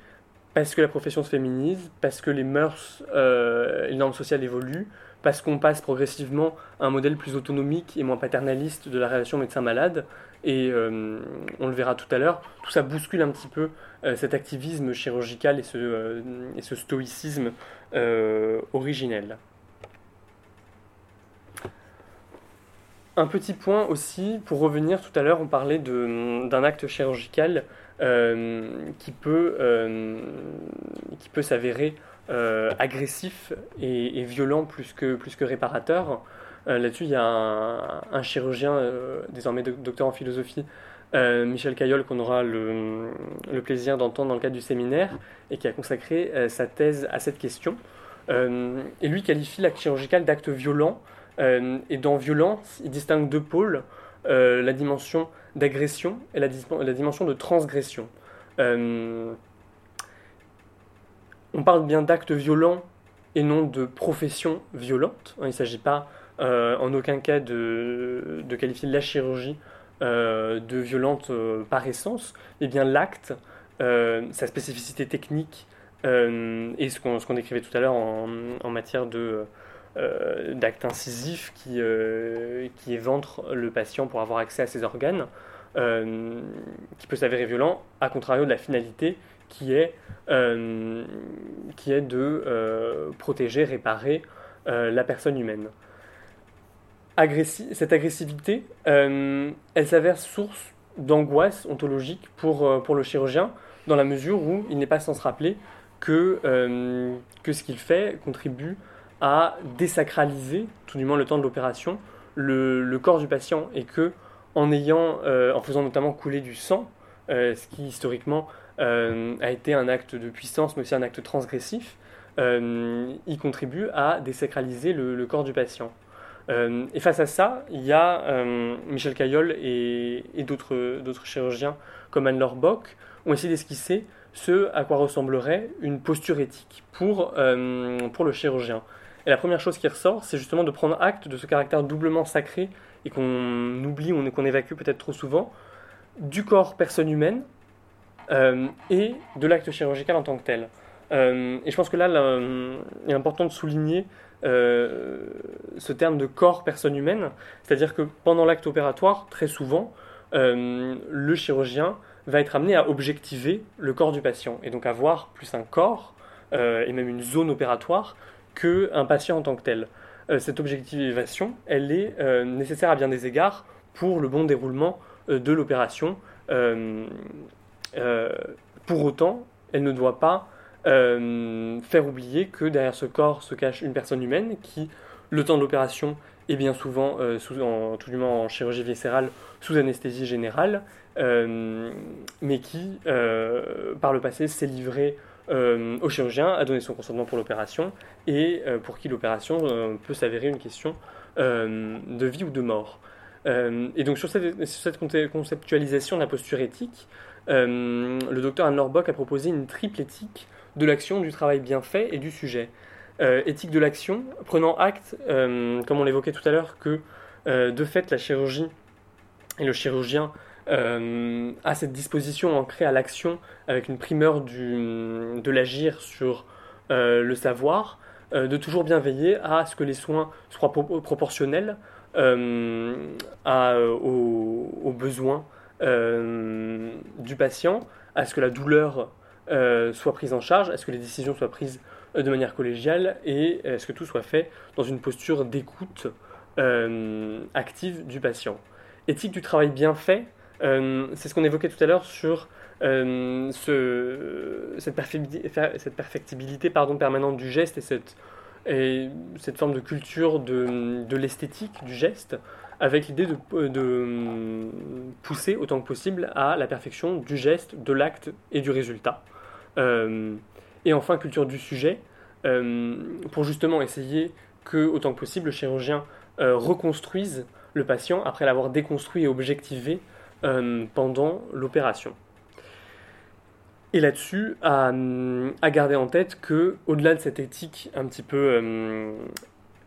[SPEAKER 1] parce que la profession se féminise, parce que les mœurs, euh, les normes sociales évoluent, parce qu'on passe progressivement à un modèle plus autonomique et moins paternaliste de la relation médecin-malade. Et euh, on le verra tout à l'heure, tout ça bouscule un petit peu cet activisme chirurgical et ce stoïcisme originel. Un petit point aussi, pour revenir tout à l'heure, on parlait d'un acte chirurgical euh, qui peut, euh, peut s'avérer euh, agressif et, violent plus que, plus que réparateur. Là-dessus, il y a un, chirurgien, désormais docteur en philosophie, Michel Caillol, qu'on aura le, plaisir d'entendre dans le cadre du séminaire, et qui a consacré sa thèse à cette question. et lui qualifie l'acte chirurgical d'acte violent et dans violence, il distingue deux pôles, euh, la dimension d'agression et la, dimension de transgression. Euh, on parle bien d'actes violents et non de profession violente. Il ne s'agit pas en aucun cas de, qualifier la chirurgie de violente par essence, mais bien l'acte, sa spécificité technique et ce qu'on décrivait tout à l'heure en, matière de euh, d'actes incisifs qui, euh, qui éventrent le patient pour avoir accès à ses organes, euh, qui peut s'avérer violent, à contrario de la finalité qui est, qui est de protéger, réparer la personne humaine. cette agressivité, elle s'avère source d'angoisse ontologique pour, pour le chirurgien, dans la mesure où il n'est pas sans se rappeler que, que ce qu'il fait contribue à désacraliser, tout du moins le temps de l'opération, le, corps du patient et que en ayant, euh, en faisant notamment couler du sang, euh, ce qui historiquement euh, a été un acte de puissance, mais aussi un acte transgressif, il contribue à désacraliser le, corps du patient. et face à ça, il y a Michel Caillol et, d'autres chirurgiens comme Anne-Laure Bock ont essayé d'esquisser ce à quoi ressemblerait une posture éthique pour, pour le chirurgien. Et la première chose qui ressort, c'est justement de prendre acte de ce caractère doublement sacré et qu'on oublie, qu'on évacue peut-être trop souvent, du corps personne humaine euh, et de l'acte chirurgical en tant que tel. Euh, et je pense que là, il est important de souligner euh, ce terme de corps personne humaine, c'est-à-dire que pendant l'acte opératoire, très souvent, le chirurgien va être amené à objectiver le corps du patient et donc à voir plus un corps et même une zone opératoire qu'un patient en tant que tel. cette objectivation, elle est nécessaire à bien des égards pour le bon déroulement de l'opération euh, pour autant, elle ne doit pas euh, faire oublier que derrière ce corps se cache une personne humaine qui, le temps de l'opération, est bien souvent, euh, en, tout du moins en chirurgie viscérale, sous anesthésie générale, mais qui, par le passé, s'est livré au chirurgien, a donné son consentement pour l'opération, et pour qui l'opération peut s'avérer une question de vie ou de mort. et donc sur cette, conceptualisation de la posture éthique, euh, le docteur Anne Lorbock a proposé une triple éthique de l'action, du travail bien fait et du sujet. Euh, éthique de l'action, prenant acte, euh, comme on l'évoquait tout à l'heure, que de fait la chirurgie et le chirurgien a cette disposition ancrée à l'action avec une primeur du, de l'agir sur le savoir, de toujours bien veiller à ce que les soins soient proportionnels à, aux, besoins euh, du patient, à ce que la douleur euh, soit prise en charge, à ce que les décisions soient prises euh, de manière collégiale et à ce que tout soit fait dans une posture d'écoute active du patient. Éthique du travail bien fait, c'est ce qu'on évoquait tout à l'heure sur ce, cette, perfectibilité, pardon, permanente du geste et cette, et cette forme de culture de, l'esthétique du geste avec l'idée de, de, pousser autant que possible à la perfection du geste, de l'acte et du résultat. Euh, et enfin, culture du sujet, euh, pour justement essayer que, autant que possible, le chirurgien euh, reconstruise le patient après l'avoir déconstruit et objectivé pendant l'opération. Et là-dessus, à, garder en tête que, au-delà de cette éthique un petit peu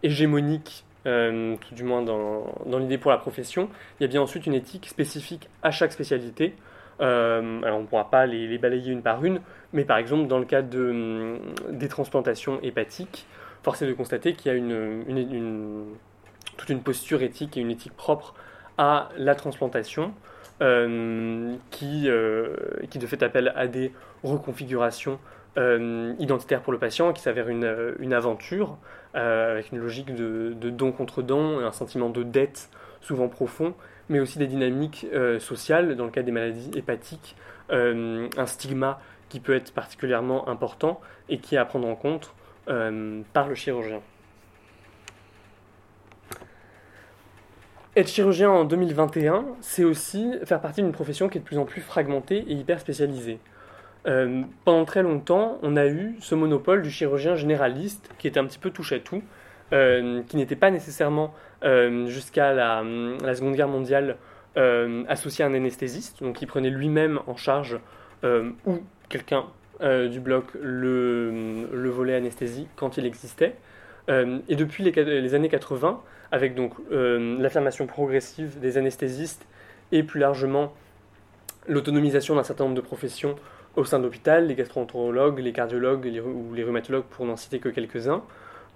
[SPEAKER 1] hégémonique euh, tout du moins dans, l'idée pour la profession. Il y a bien ensuite une éthique spécifique à chaque spécialité. Euh, alors on ne pourra pas les, balayer une par une, mais par exemple dans le cas de, hum, des transplantations hépatiques, force est de constater qu'il y a une, toute une posture éthique et une éthique propre à la transplantation. Euh, qui, qui de fait appelle à des reconfigurations identitaires pour le patient, qui s'avère une, une aventure, euh, avec une logique de, don contre don, un sentiment de dette souvent profond, mais aussi des dynamiques euh, sociales, dans le cas des maladies hépatiques, euh, un stigma qui peut être particulièrement important et qui est à prendre en compte par le chirurgien. Être chirurgien en 2021, c'est aussi faire partie d'une profession qui est de plus en plus fragmentée et hyper spécialisée. Euh, pendant très longtemps, on a eu ce monopole du chirurgien généraliste qui était un petit peu touche à tout, euh, qui n'était pas nécessairement euh, jusqu'à la, Seconde Guerre mondiale associé à un anesthésiste, donc il prenait lui-même en charge ou quelqu'un du bloc le, le, volet anesthésie quand il existait. et depuis les, années 80, avec donc l'affirmation progressive des anesthésistes et plus largement l'autonomisation d'un certain nombre de professions au sein de l'hôpital, les gastroentérologues, les cardiologues ou les rhumatologues pour n'en citer que quelques-uns,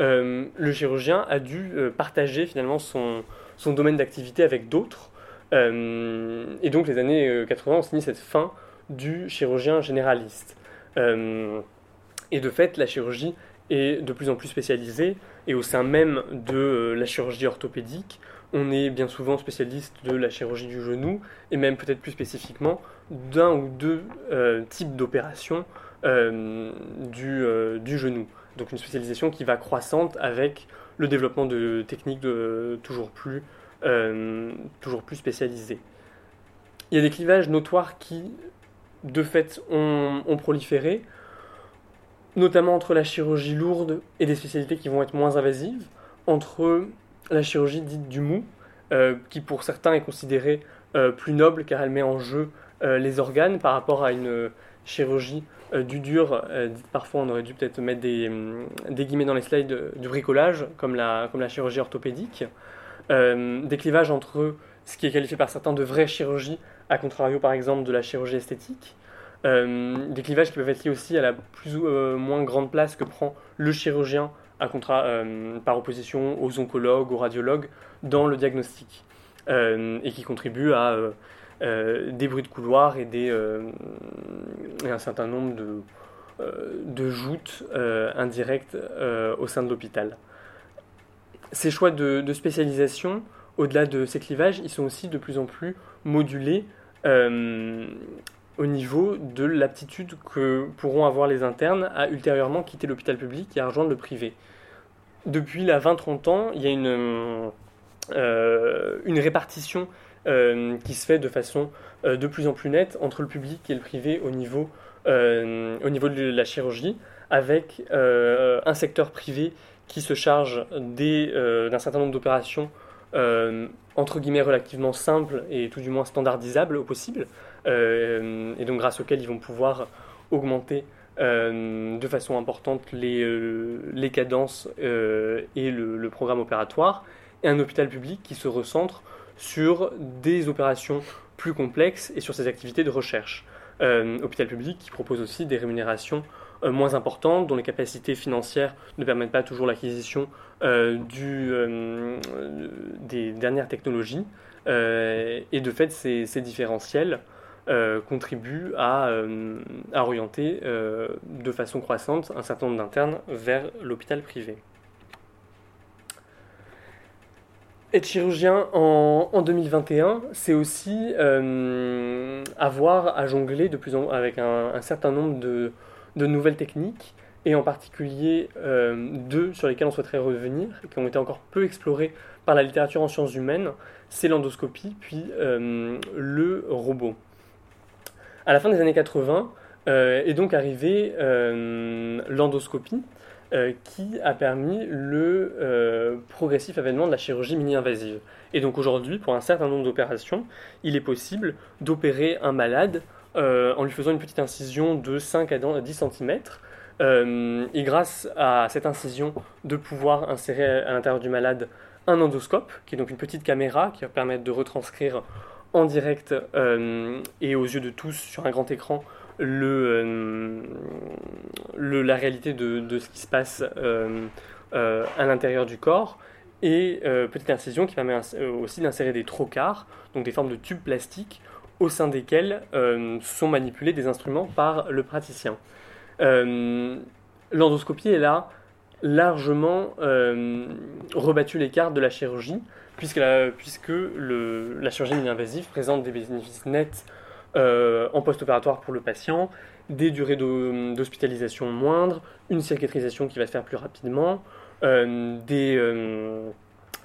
[SPEAKER 1] euh, le chirurgien a dû euh, partager finalement son, son domaine d'activité avec d'autres. Euh, et donc les années 80 ont signé cette fin du chirurgien généraliste. et de fait, la chirurgie est de plus en plus spécialisée et au sein même de la chirurgie orthopédique, on est bien souvent spécialiste de la chirurgie du genou et même peut-être plus spécifiquement d'un ou deux euh, types d'opérations euh, euh, du, genou. Donc une spécialisation qui va croissante avec le développement de techniques toujours, plus, toujours plus spécialisées. Il y a des clivages notoires qui, de fait, ont proliféré, notamment entre la chirurgie lourde et des spécialités qui vont être moins invasives, entre la chirurgie dite du mou, qui pour certains est considérée plus noble car elle met en jeu les organes par rapport à une chirurgie du dur, parfois on aurait dû peut-être mettre des, des, guillemets dans les slides, du bricolage, comme la, comme la chirurgie orthopédique. des clivages entre ce qui est qualifié par certains de vraie chirurgie, à contrario par exemple de la chirurgie esthétique. Euh, des clivages qui peuvent être liés aussi à la plus ou euh, moins grande place que prend le chirurgien à euh, par opposition aux oncologues, aux radiologues dans le diagnostic, et qui contribuent à des bruits de couloir et, des, un certain nombre de, joutes indirectes au sein de l'hôpital. Ces choix de, spécialisation au-delà de ces clivages, ils sont aussi de plus en plus modulés au niveau de l'aptitude que pourront avoir les internes à ultérieurement quitter l'hôpital public et à rejoindre le privé. Depuis la 20-30 ans, il y a une, euh, une répartition euh, qui se fait de façon de plus en plus nette entre le public et le privé au niveau, au niveau de la chirurgie, avec un secteur privé qui se charge d'un certain nombre d'opérations euh, entre guillemets relativement simple et tout du moins standardisable au possible, euh, et donc grâce auquel ils vont pouvoir augmenter euh, de façon importante les, les cadences et le, programme opératoire, et un hôpital public qui se recentre sur des opérations plus complexes et sur ses activités de recherche. hôpital public qui propose aussi des rémunérations euh, moins importantes, dont les capacités financières ne permettent pas toujours l'acquisition euh, euh, des dernières technologies. et de fait, ces, différentiels contribuent à, orienter de façon croissante un certain nombre d'internes vers l'hôpital privé. Être chirurgien en, 2021, c'est aussi avoir à jongler de plus en, avec un certain nombre de, nouvelles techniques, et en particulier euh, deux sur lesquelles on souhaiterait revenir, qui ont été encore peu explorées par la littérature en sciences humaines, c'est l'endoscopie, puis euh, le robot. À la fin des années 80 euh, est donc arrivée l'endoscopie, qui a permis le progressif avènement de la chirurgie mini-invasive. Et donc aujourd'hui, pour un certain nombre d'opérations, il est possible d'opérer un malade euh, en lui faisant une petite incision de 5 à 10 cm. Euh, et grâce à cette incision, de pouvoir insérer à l'intérieur du malade un endoscope, qui est donc une petite caméra qui va permettre de retranscrire en direct euh, et aux yeux de tous sur un grand écran le, la réalité de, ce qui se passe à l'intérieur du corps. Et petite incision qui permet aussi d'insérer des trocars, donc des formes de tubes plastiques au sein desquels euh, sont manipulés des instruments par le praticien. Euh, l'endoscopie est là largement euh, rebattu les cartes de la chirurgie, puisque la, chirurgie mini-invasive présente des bénéfices nets en post-opératoire pour le patient, des durées d'hospitalisation moindres, une cicatrisation qui va se faire plus rapidement, des,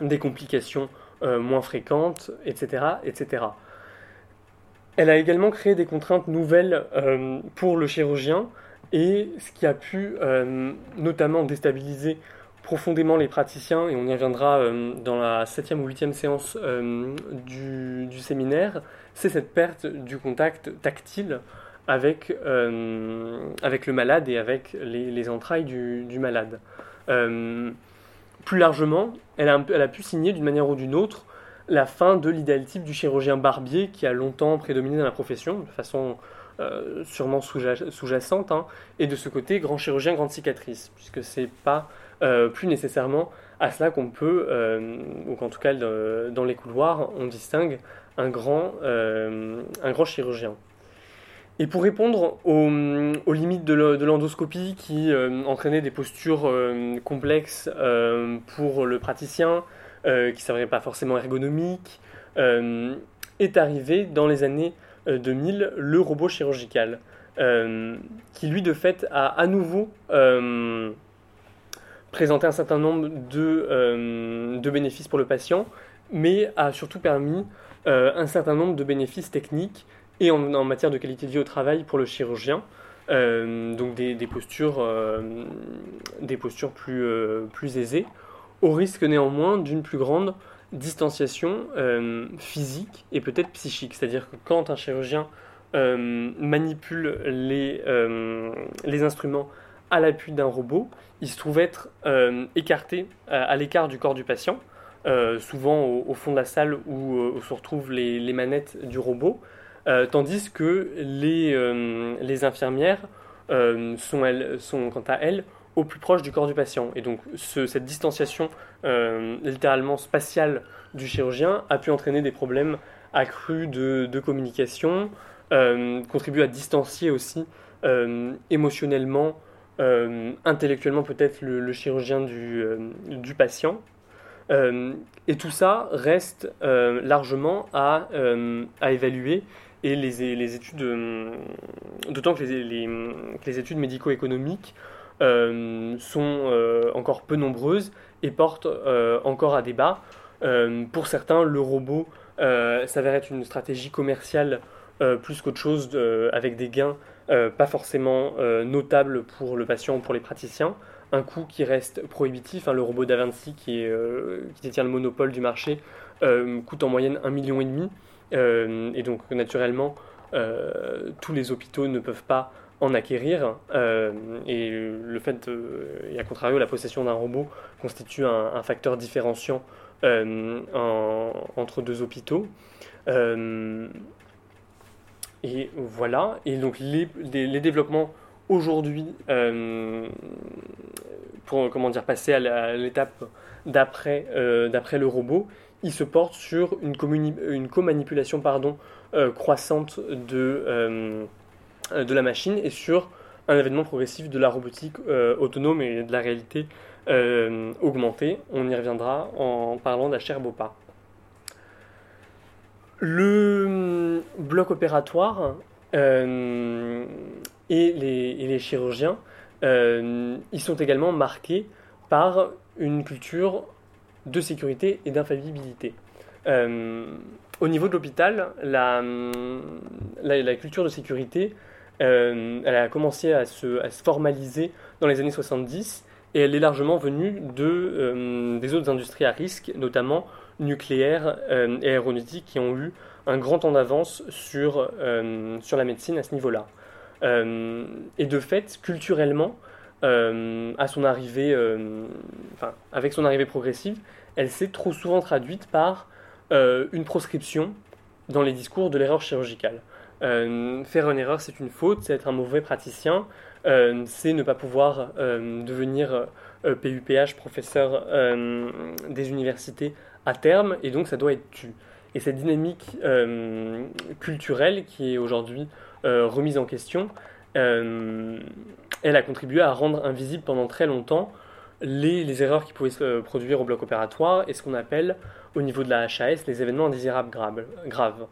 [SPEAKER 1] des complications moins fréquentes, etc. etc. Elle a également créé des contraintes nouvelles euh, pour le chirurgien et ce qui a pu euh, notamment déstabiliser profondément les praticiens, et on y reviendra euh, dans la septième ou huitième séance du, séminaire, c'est cette perte du contact tactile avec, avec le malade et avec les, entrailles du, malade. plus largement, elle a, pu signer d'une manière ou d'une autre la fin de l'idéal type du chirurgien barbier qui a longtemps prédominé dans la profession, de façon euh, sûrement sous-jacente, hein, et de ce côté, grand chirurgien, grande cicatrice, puisque c'est pas euh, plus nécessairement à cela qu'on peut, euh, ou qu'en tout cas dans les couloirs, on distingue un grand, grand chirurgien. Et pour répondre aux, limites de l'endoscopie qui entraînaient des postures complexes pour le praticien, euh, qui ne serait pas forcément ergonomique, euh, est arrivé dans les années 2000 euh, le robot chirurgical, qui lui de fait a à nouveau présenté un certain nombre de, de, bénéfices pour le patient, mais a surtout permis un certain nombre de bénéfices techniques et en, matière de qualité de vie au travail pour le chirurgien. donc des, des postures, des postures plus, plus aisées, au risque néanmoins d'une plus grande distanciation physique et peut-être psychique. C'est-à-dire que quand un chirurgien manipule les, les instruments à l'appui d'un robot, il se trouve être écarté à l'écart du corps du patient euh, souvent au, fond de la salle où, euh, se retrouvent les, manettes du robot, euh, tandis que les, infirmières sont, elles, sont quant à elles au plus proche du corps du patient. Et donc cette distanciation littéralement spatiale du chirurgien a pu entraîner des problèmes accrus de, de communication, contribue à distancier aussi émotionnellement, intellectuellement peut-être le, chirurgien du, du patient. Euh, et tout ça reste euh, largement à, euh, évaluer et les, études, d'autant que les, les, les études médico-économiques sont encore peu nombreuses et portent encore à débat. pour certains, le robot s'avère être une stratégie commerciale plus qu'autre chose avec des gains pas forcément notables pour le patient ou pour les praticiens un coût qui reste prohibitif. Hein, le robot d'Avinci, qui, euh, qui détient le monopole du marché, euh, coûte en moyenne 1,5 million. Et, euh, et donc, naturellement, tous les hôpitaux ne peuvent pas en acquérir. et le fait, et à contrario, la possession d'un robot constitue un, facteur différenciant entre deux hôpitaux. Et voilà. Et donc, les, développements aujourd'hui, euh, pour comment dire, passer à l'étape d'après euh, d'après le robot, il se porte sur une, une co-manipulation pardon, euh, croissante de, de la machine et sur un événement progressif de la robotique autonome et de la réalité augmentée. On y reviendra en parlant d'Acher Bopa. Le bloc opératoire et les, chirurgiens, euh, ils sont également marqués par une culture de sécurité et d'infaillibilité. Euh, au niveau de l'hôpital, la, la, culture de sécurité, euh, elle a commencé à se, à se, formaliser dans les années 70 et elle est largement venue de, des autres industries à risque, notamment nucléaires et aéronautiques, qui ont eu un grand temps d'avance sur, sur la médecine à ce niveau-là. Euh, et de fait, culturellement, euh, à son arrivée, euh, enfin, avec son arrivée progressive, elle s'est trop souvent traduite par une proscription dans les discours de l'erreur chirurgicale. faire une erreur, c'est une faute, c'est être un mauvais praticien, c'est ne pas pouvoir devenir PUPH, professeur des universités à terme, et donc ça doit être tu. Et cette dynamique culturelle qui est aujourd'hui euh, remise en question, euh, elle a contribué à rendre invisible pendant très longtemps les, erreurs qui pouvaient se produire au bloc opératoire et ce qu'on appelle au niveau de la HAS les événements indésirables graves.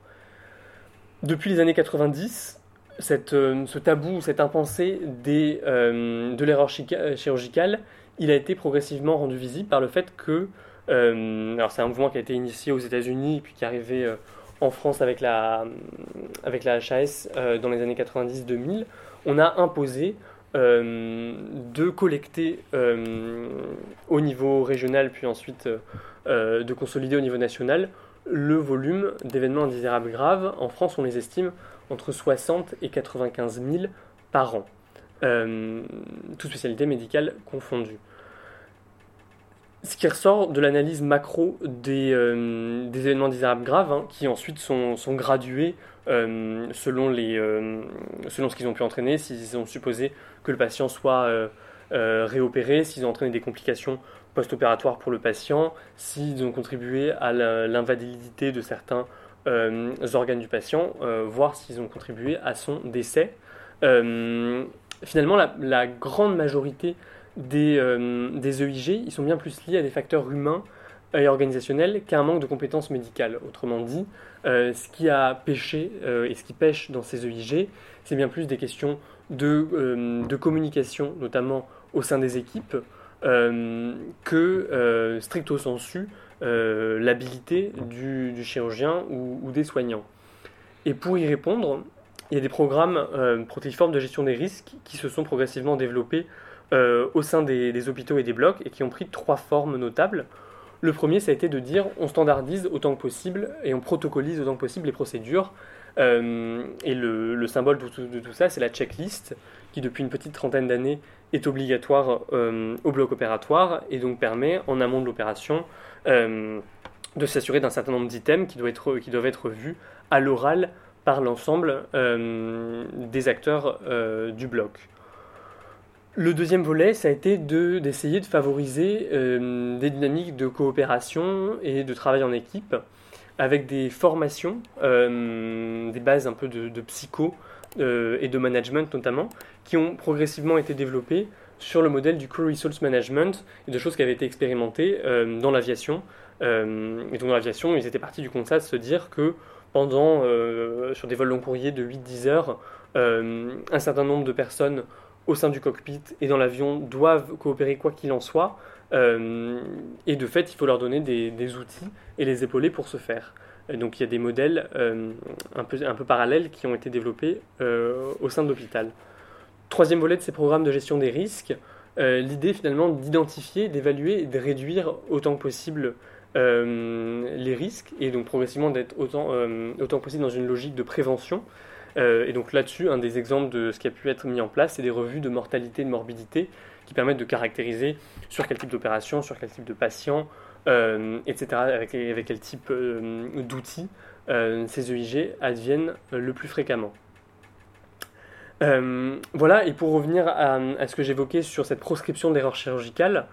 [SPEAKER 1] Depuis les années 90, cette, euh, ce tabou, cette impensée des, de l'erreur chirurgicale, il a été progressivement rendu visible par le fait que, alors c'est un mouvement qui a été initié aux États-Unis puis qui est arrivé en France avec la, avec la HAS euh, dans les années 90-2000, on a imposé euh, de collecter euh, au niveau régional, puis ensuite de consolider au niveau national le volume d'événements indésirables graves. En France, on les estime entre 60 et 95 000 par an, toutes spécialités médicales confondues ce qui ressort de l'analyse macro des, euh, événements désirables graves, hein, qui ensuite sont, gradués euh, selon, les, euh, selon ce qu'ils ont pu entraîner, s'ils ont supposé que le patient soit réopéré, s'ils ont entraîné des complications post-opératoires pour le patient, s'ils ont contribué à l'invalidité de certains organes du patient, voire s'ils ont contribué à son décès. finalement, la grande majorité des, euh, des EIG, ils sont bien plus liés à des facteurs humains et organisationnels qu'à un manque de compétences médicales. Autrement dit, euh, ce qui a pêché euh, et ce qui pêche dans ces EIG, c'est bien plus des questions de, de, communication, notamment au sein des équipes, que stricto sensu l'habilité du, du, chirurgien ou, ou, des soignants. Et pour y répondre, il y a des programmes protéiformes de gestion des risques qui se sont progressivement développés au sein des, hôpitaux et des blocs et qui ont pris trois formes notables. Le premier, ça a été de dire on standardise autant que possible et on protocolise autant que possible les procédures. et le, symbole de tout, ça, c'est la checklist qui, depuis une petite trentaine d'années, est obligatoire au bloc opératoire et donc permet, en amont de l'opération, de s'assurer d'un certain nombre d'items qui, doivent être vus à l'oral par l'ensemble euh, des acteurs euh, du bloc. Le deuxième volet, ça a été d'essayer de, favoriser euh, des dynamiques de coopération et de travail en équipe avec des formations, des bases un peu de, psycho et de management notamment, qui ont progressivement été développées sur le modèle du co-resource management et de choses qui avaient été expérimentées dans l'aviation, euh, et donc dans l'aviation, ils étaient partis du constat de se dire que pendant, euh, sur des vols long courriers de 8-10 heures, euh, un certain nombre de personnes au sein du cockpit et dans l'avion doivent coopérer quoi qu'il en soit. et de fait, il faut leur donner des, outils et les épauler pour ce faire. donc il y a des modèles un, peu, un peu parallèles qui ont été développés au sein de l'hôpital. Troisième volet de ces programmes de gestion des risques, l'idée finalement d'identifier, d'évaluer et de réduire autant que possible euh, les risques et donc progressivement d'être autant, euh, autant possible dans une logique de prévention. Euh, et donc là-dessus, un des exemples de ce qui a pu être mis en place, c'est des revues de mortalité et de morbidité qui permettent de caractériser sur quel type d'opération, sur quel type de patient, etc., avec, quel type d'outils ces EIG adviennent le plus fréquemment. voilà, et pour revenir à, ce que j'évoquais sur cette proscription d'erreurs chirurgicales,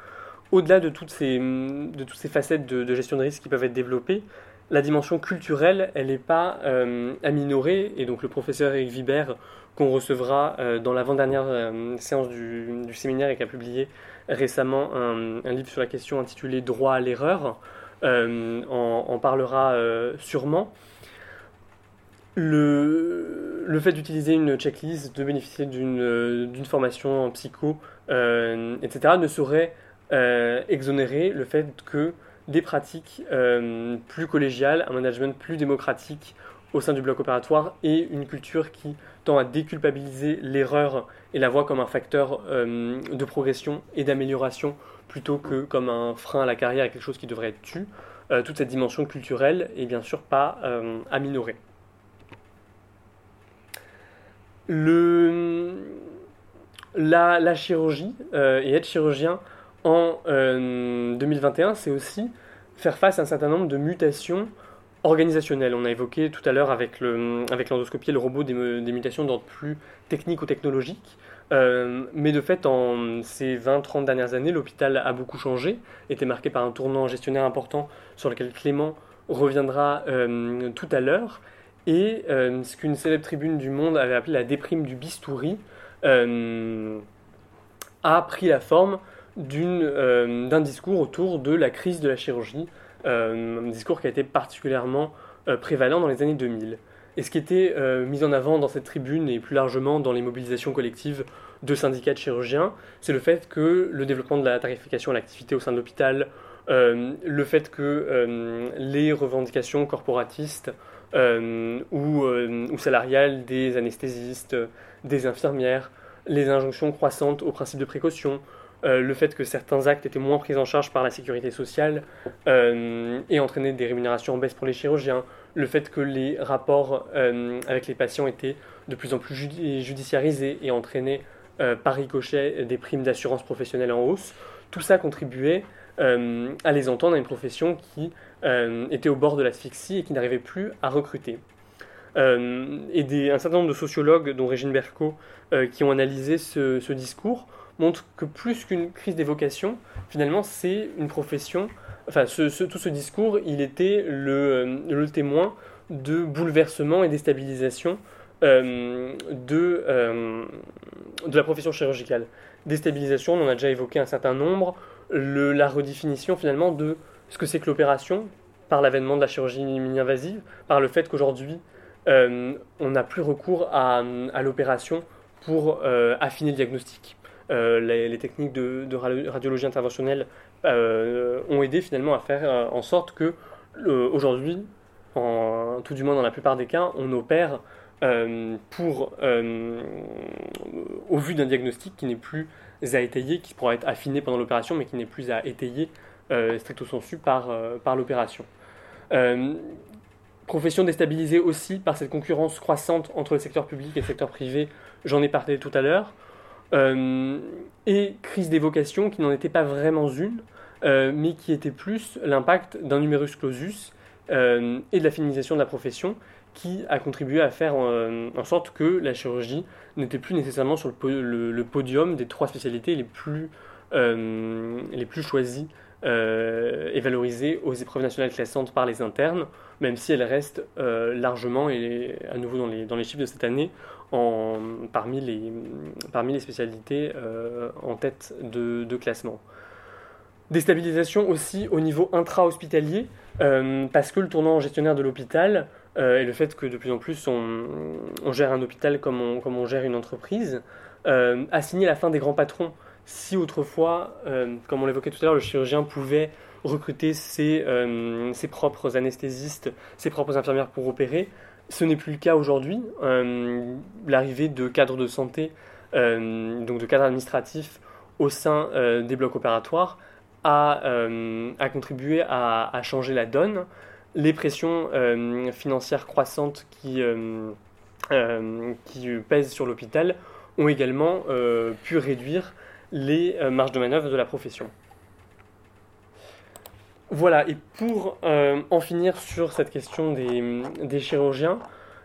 [SPEAKER 1] au-delà de, de toutes ces facettes de, gestion de risque qui peuvent être développées, la dimension culturelle, elle n'est pas euh, aminorée. Et donc le professeur Eric Vibert, qu'on recevra euh, dans l'avant-dernière euh, séance du, séminaire et qui a publié récemment un, livre sur la question intitulé Droit à l'erreur, en, parlera sûrement. Le, le fait d'utiliser une checklist, de bénéficier d'une formation en psycho, etc., ne saurait euh, exonérer le fait que des pratiques euh, plus collégiales, un management plus démocratique au sein du bloc opératoire et une culture qui tend à déculpabiliser l'erreur et la voit comme un facteur euh, de progression et d'amélioration plutôt que comme un frein à la carrière et quelque chose qui devrait être tu. toute cette dimension culturelle est bien sûr pas à minorer. Le, la, la chirurgie et être chirurgien en 2021, euh, c'est aussi faire face à un certain nombre de mutations organisationnelles. On a évoqué tout à l'heure avec l'endoscopie et le robot des, mutations d'ordre plus technique ou technologique. Euh, mais de fait, en ces 20-30 dernières années, l'hôpital a beaucoup changé, était marqué par un tournant gestionnaire important sur lequel Clément reviendra euh, tout à l'heure. Et ce qu'une célèbre tribune du Monde avait appelé la déprime du bistouri a pris la forme d'un discours autour de la crise de la chirurgie, euh, un discours qui a été particulièrement euh, prévalent dans les années 2000. Et ce qui était mis en avant dans cette tribune et plus largement dans les mobilisations collectives de syndicats de chirurgiens, c'est le fait que le développement de la tarification à l'activité au sein de l'hôpital, le fait que les revendications corporatistes ou, ou, salariales des anesthésistes, des infirmières, les injonctions croissantes au principe de précaution, euh, le fait que certains actes étaient moins pris en charge par la sécurité sociale euh, et entraînaient des rémunérations en baisse pour les chirurgiens, le fait que les rapports euh, avec les patients étaient de plus en plus judiciarisés et entraînaient par ricochet des primes d'assurance professionnelle en hausse, tout ça contribuait à les entendre à une profession qui était au bord de l'asphyxie et qui n'arrivait plus à recruter. et un certain nombre de sociologues, dont Régine Berco, qui ont analysé ce discours, montre que plus qu'une crise des vocations, finalement, c'est une profession. Enfin, tout ce discours, il était le, euh, témoin de bouleversements et déstabilisation euh, de, euh, de la profession chirurgicale. Déstabilisation, on en a déjà évoqué un certain nombre. La redéfinition finalement de ce que c'est que l'opération par l'avènement de la chirurgie mini-invasive, par le fait qu'aujourd'hui on n'a plus recours à l'opération pour affiner le diagnostic. Euh, les, techniques de, radiologie interventionnelle euh, ont aidé finalement à faire euh, en sorte que aujourd'hui, tout du moins dans la plupart des cas, on opère pour, au vu d'un diagnostic qui n'est plus à étayer, qui pourra être affiné pendant l'opération, mais qui n'est plus à étayer stricto sensu par, par l'opération. profession déstabilisée aussi par cette concurrence croissante entre le secteur public et le secteur privé, j'en ai parlé tout à l'heure. Et crise des vocations qui n'en était pas vraiment une, euh, mais qui était plus l'impact d'un numerus clausus euh, et de la féminisation de la profession qui a contribué à faire euh, en, sorte que la chirurgie n'était plus nécessairement sur le, podium des trois spécialités les plus, les plus choisies et valorisées aux épreuves nationales classantes par les internes, même si elle reste largement, et à nouveau dans les, dans les chiffres de cette année, en, parmi, les, parmi les spécialités en tête de, classement. Déstabilisation aussi au niveau intra-hospitalier, euh, parce que le tournant gestionnaire de l'hôpital euh, et le fait que de plus en plus on, gère un hôpital comme on, comme on gère une entreprise, euh, a signé la fin des grands patrons. Si autrefois, comme on l'évoquait tout à l'heure, le chirurgien pouvait recruter ses, ses, propres anesthésistes, ses propres infirmières pour opérer, ce n'est plus le cas aujourd'hui. L'arrivée de cadres de santé, donc de cadres administratifs au sein des blocs opératoires, euh, a, contribué à, changer la donne. Les pressions euh, financières croissantes euh, qui pèsent sur l'hôpital ont également pu réduire les marges de manœuvre de la profession. Voilà, et pour en finir sur cette question des, chirurgiens,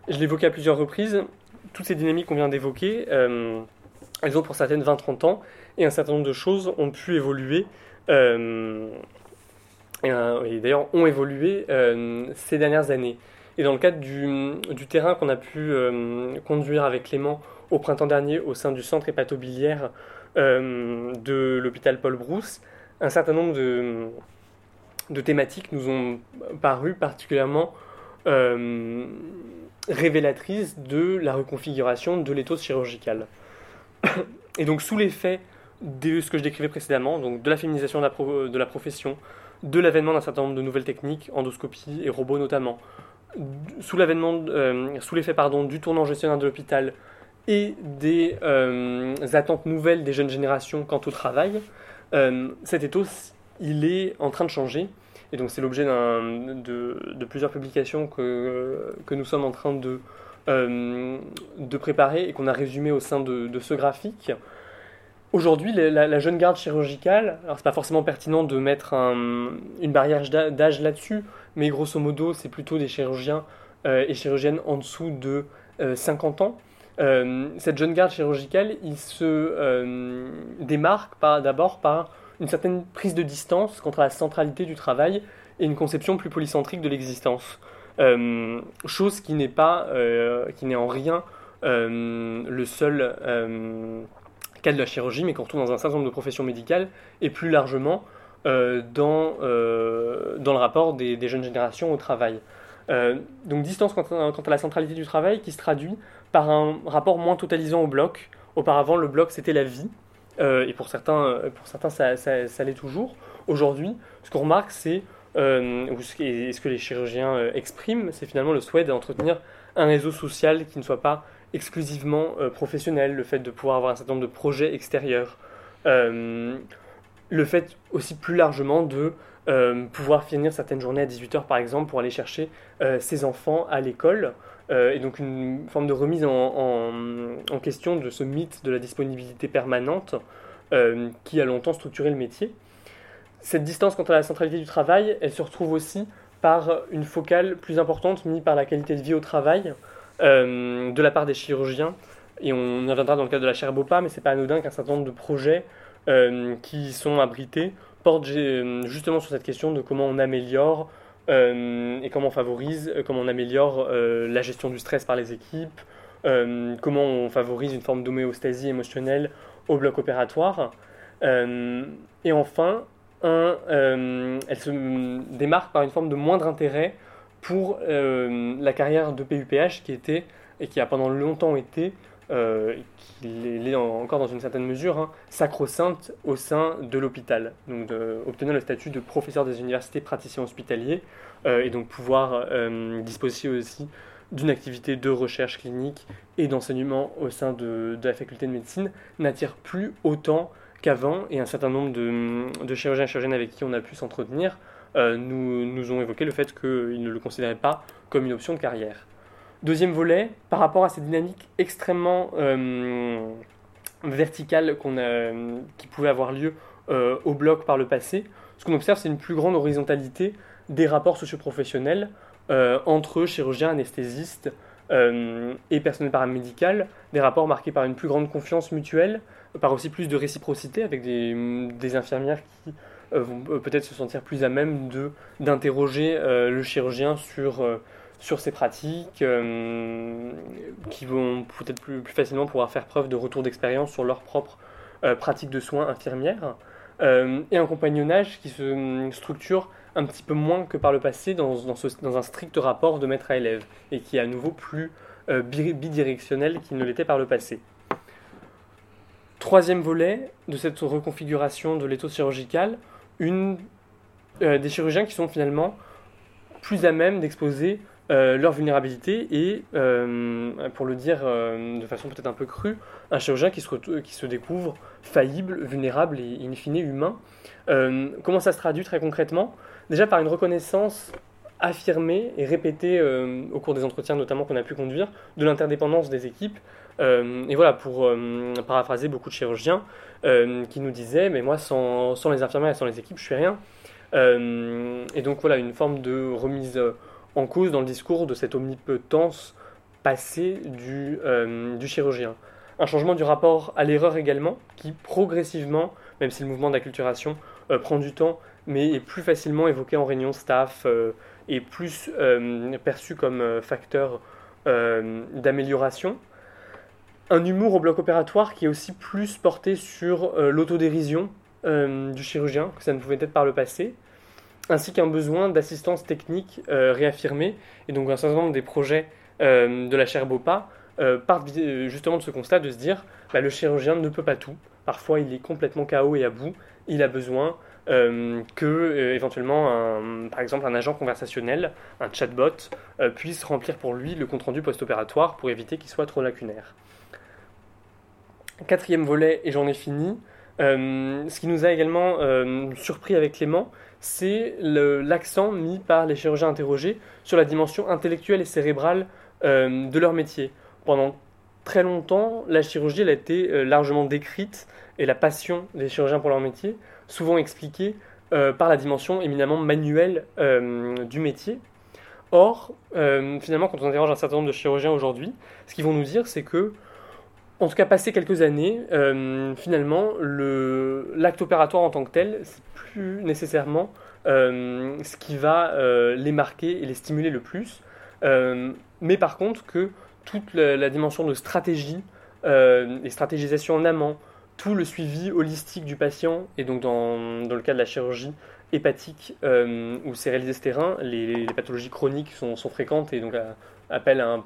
[SPEAKER 1] je l'évoquais à plusieurs reprises, toutes ces dynamiques qu'on vient d'évoquer, elles ont pour certaines 20-30 ans, et un certain nombre de choses ont pu évoluer euh, euh, et, d'ailleurs ont évolué euh, ces dernières années. Et dans le cadre du, du terrain qu'on a pu conduire avec Clément au printemps dernier au sein du centre hépatobiliaire de l'hôpital Paul Brousse, un certain nombre de, de thématiques nous ont paru particulièrement révélatrices de la reconfiguration de l'éthos chirurgical. Et donc sous l'effet de ce que je décrivais précédemment, de la féminisation de la, profession, de l'avènement d'un certain nombre de nouvelles techniques, endoscopie et robots notamment, sous l'avènement, euh, sous l'effet pardon du tournant gestionnaire de l'hôpital et des euh, attentes nouvelles des jeunes générations quant au travail, euh, cet ethos il est en train de changer. Et donc c'est l'objet de, plusieurs publications que, que nous sommes en train de, de préparer et qu'on a résumé au sein de, ce graphique. Aujourd'hui, la, jeune garde chirurgicale, alors c'est pas forcément pertinent de mettre une barrière d'âge là-dessus, mais grosso modo, c'est plutôt des chirurgiens euh, et chirurgiennes en dessous de 50 euh, ans. Euh, cette jeune garde chirurgicale, il se démarque d'abord par une certaine prise de distance contre la centralité du travail et une conception plus polycentrique de l'existence. chose qui n'est pas, qui n'est en rien le seul cas de la chirurgie, mais qu'on retrouve dans un certain nombre de professions médicales et plus largement euh, dans, euh, dans le rapport des, jeunes générations au travail. Euh, donc distance quant à, la centralité du travail qui se traduit par un rapport moins totalisant au bloc. Auparavant, le bloc, c'était la vie, et pour certains, pour certains ça, l'est toujours. Aujourd'hui, ce qu'on remarque, c'est, ou ce, ce que les chirurgiens expriment, c'est finalement le souhait d'entretenir un réseau social qui ne soit pas exclusivement euh, professionnel, le fait de pouvoir avoir un certain nombre de projets extérieurs, euh, le fait aussi plus largement de euh, pouvoir finir certaines journées à 18h par exemple pour aller chercher ses enfants à l'école, et donc une forme de remise en, question de ce mythe de la disponibilité permanente qui a longtemps structuré le métier. Cette distance quant à la centralité du travail, elle se retrouve aussi par une focale plus importante mise par la qualité de vie au travail, euh, de la part des chirurgiens. Et on y reviendra dans le cadre de la chaire BOPA, mais c'est pas anodin qu'un certain nombre de projets euh, qui sont abrités portent euh, justement sur cette question de comment on améliore et comment on favorise, comment on améliore la gestion du stress par les équipes, comment on favorise une forme d'homéostasie émotionnelle au bloc opératoire. et enfin, elle se démarque par une forme de moindre intérêt pour euh, la carrière de PUPH qui était, et qui a pendant longtemps été, euh, qui est encore dans une certaine mesure, hein, sacro-sainte au sein de l'hôpital. Donc d'obtenir le statut de professeur des universités praticien hospitalier, euh, et donc pouvoir disposer aussi d'une activité de recherche clinique et d'enseignement au sein de, la faculté de médecine n'attire plus autant qu'avant et un certain nombre de, chirurgiens et chirurgiennes avec qui on a pu s'entretenir euh, nous, nous ont évoqué le fait qu'ils ne le considéraient pas comme une option de carrière. Deuxième volet, par rapport à cette dynamique extrêmement euh, verticale qu'on qui pouvait avoir lieu euh, au bloc par le passé, ce qu'on observe, c'est une plus grande horizontalité des rapports socioprofessionnels euh, entre chirurgiens, anesthésistes et personnel paramédical, des rapports marqués par une plus grande confiance mutuelle, par aussi plus de réciprocité avec des, infirmières qui vont peut-être se sentir plus à même d'interroger le chirurgien sur sur ses pratiques, qui vont peut-être plus, facilement pouvoir faire preuve de retour d'expérience sur leurs propres pratiques de soins infirmières. Euh, et un compagnonnage qui se hum, structure un petit peu moins que par le passé dans, un strict rapport de maître à élève et qui est à nouveau plus euh, bidirectionnel qu'il ne l'était par le passé. Troisième volet de cette reconfiguration de l'étau chirurgical, une, euh, des chirurgiens qui sont finalement plus à même d'exposer euh, leur vulnérabilité et, euh, pour le dire euh, de façon peut-être un peu crue, un chirurgien qui se, qui se découvre faillible, vulnérable et in fine humain. comment ça se traduit très concrètement? Déjà par une reconnaissance affirmée et répétée au cours des entretiens notamment qu'on a pu conduire de l'interdépendance des équipes. et voilà, pour paraphraser beaucoup de chirurgiens qui nous disaient, mais moi sans, sans, les infirmières et sans les équipes, je suis rien. et donc voilà, une forme de remise en cause dans le discours de cette omnipotence passée du, euh, du chirurgien. Un changement du rapport à l'erreur également, qui progressivement, même si le mouvement d'acculturation euh, prend du temps, mais est plus facilement évoqué en réunion staff euh, et plus perçu comme facteur d'amélioration. Un humour au bloc opératoire qui est aussi plus porté sur l'autodérision du chirurgien que ça ne pouvait être par le passé ainsi qu'un besoin d'assistance technique euh, réaffirmé. Et donc un certain nombre des projets euh, de la chaire BOPA euh, partent justement de ce constat de se dire bah, le chirurgien ne peut pas tout. Parfois il est complètement KO et à bout. Il a besoin que éventuellement un, par exemple un agent conversationnel, un chatbot, puisse remplir pour lui le compte-rendu post-opératoire pour éviter qu'il soit trop lacunaire. Quatrième volet, et j'en ai fini, ce qui nous a également surpris avec Clément, c'est l'accent mis par les chirurgiens interrogés sur la dimension intellectuelle et cérébrale euh, de leur métier. Pendant très longtemps, la chirurgie a été euh, largement décrite et la passion des chirurgiens pour leur métier, souvent expliquée euh, par la dimension éminemment manuelle du métier. Or, finalement, quand on interroge un certain nombre de chirurgiens aujourd'hui, ce qu'ils vont nous dire, c'est que en tout cas, passé quelques années, euh, finalement, l'acte opératoire en tant que tel, c'est plus nécessairement euh, ce qui va euh, les marquer et les stimuler le plus. mais par contre, que toute la, dimension de stratégie, et stratégisation en amont, tout le suivi holistique du patient, et donc dans, dans le cas de la chirurgie hépatique ou céréalisée stérin, les, les, pathologies chroniques sont, sont, fréquentes et donc appelle un,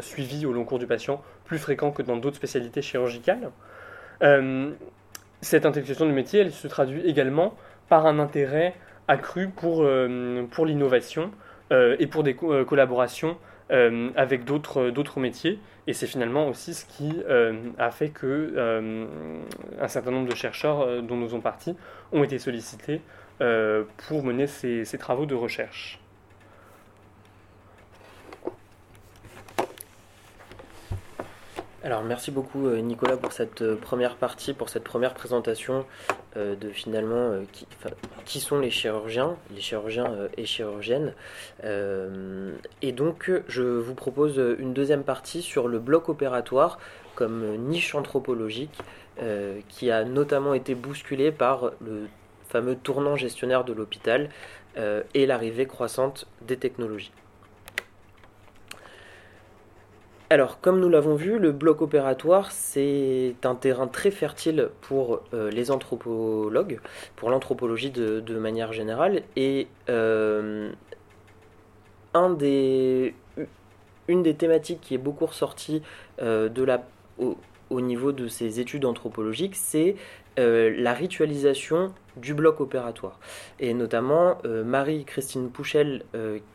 [SPEAKER 1] suivi au long cours du patient plus fréquent que dans d'autres spécialités chirurgicales. Euh, cette intellectualisation du métier, se traduit également par un intérêt accru pour, euh, l'innovation euh, et pour des collaborations avec d'autres métiers. Et c'est finalement aussi ce qui a fait que un certain nombre de chercheurs dont nous sommes partis ont été sollicités pour mener ces travaux de recherche.
[SPEAKER 2] Alors merci beaucoup euh, Nicolas pour cette euh, première partie, pour cette première présentation euh, de finalement qui, sont les chirurgiens, les chirurgiens et chirurgiennes. et donc je vous propose une deuxième partie sur le bloc opératoire comme niche anthropologique qui a notamment été bousculé par le fameux tournant gestionnaire de l'hôpital et l'arrivée croissante des technologies. Alors, comme nous l'avons vu, le bloc opératoire, c'est un terrain très fertile pour euh, les anthropologues, pour l'anthropologie de, manière générale. Et euh, une des thématiques qui est beaucoup ressortie euh, au, niveau de ces études anthropologiques, c'est la ritualisation du bloc opératoire. Et notamment, Marie-Christine Pouchel,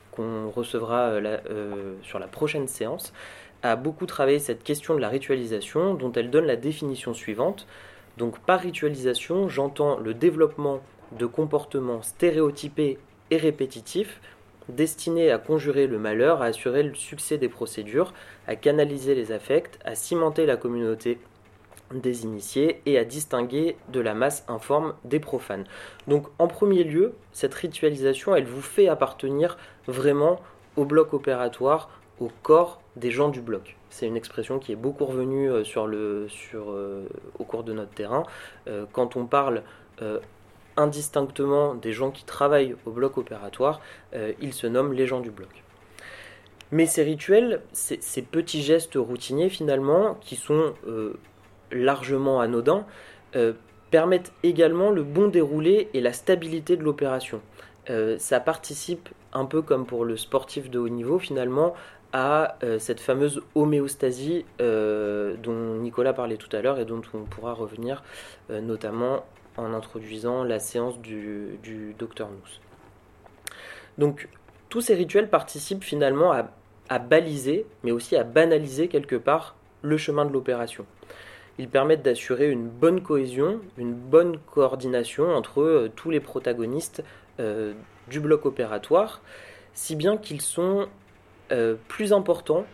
[SPEAKER 2] qu'on recevra sur la prochaine séance, a beaucoup travaillé cette question de la ritualisation, dont elle donne la définition suivante. Donc par ritualisation, j'entends le développement de comportements stéréotypés et répétitifs destinés à conjurer le malheur, à assurer le succès des procédures, à canaliser les affects, à cimenter la communauté des initiés et à distinguer de la masse informe des profanes. Donc en premier lieu, cette ritualisation, elle vous fait appartenir vraiment au bloc opératoire, au corps des gens du bloc. C'est une expression qui est beaucoup revenue euh, euh, au cours de notre terrain. Euh, quand on parle indistinctement des gens qui travaillent au bloc opératoire, ils se nomment les gens du bloc. Mais ces rituels, ces, ces petits gestes routiniers finalement, qui sont largement anodins, permettent également le bon déroulé et la stabilité de l'opération. ça participe un peu comme pour le sportif de haut niveau finalement à euh, cette fameuse homéostasie euh, dont Nicolas parlait tout à l'heure et dont on pourra revenir euh, notamment en introduisant la séance du, docteur Nous. Donc tous ces rituels participent finalement à, baliser, mais aussi à banaliser quelque part le chemin de l'opération. Ils permettent d'assurer une bonne cohésion, une bonne coordination entre tous les protagonistes du bloc opératoire, si bien qu'ils sont plus important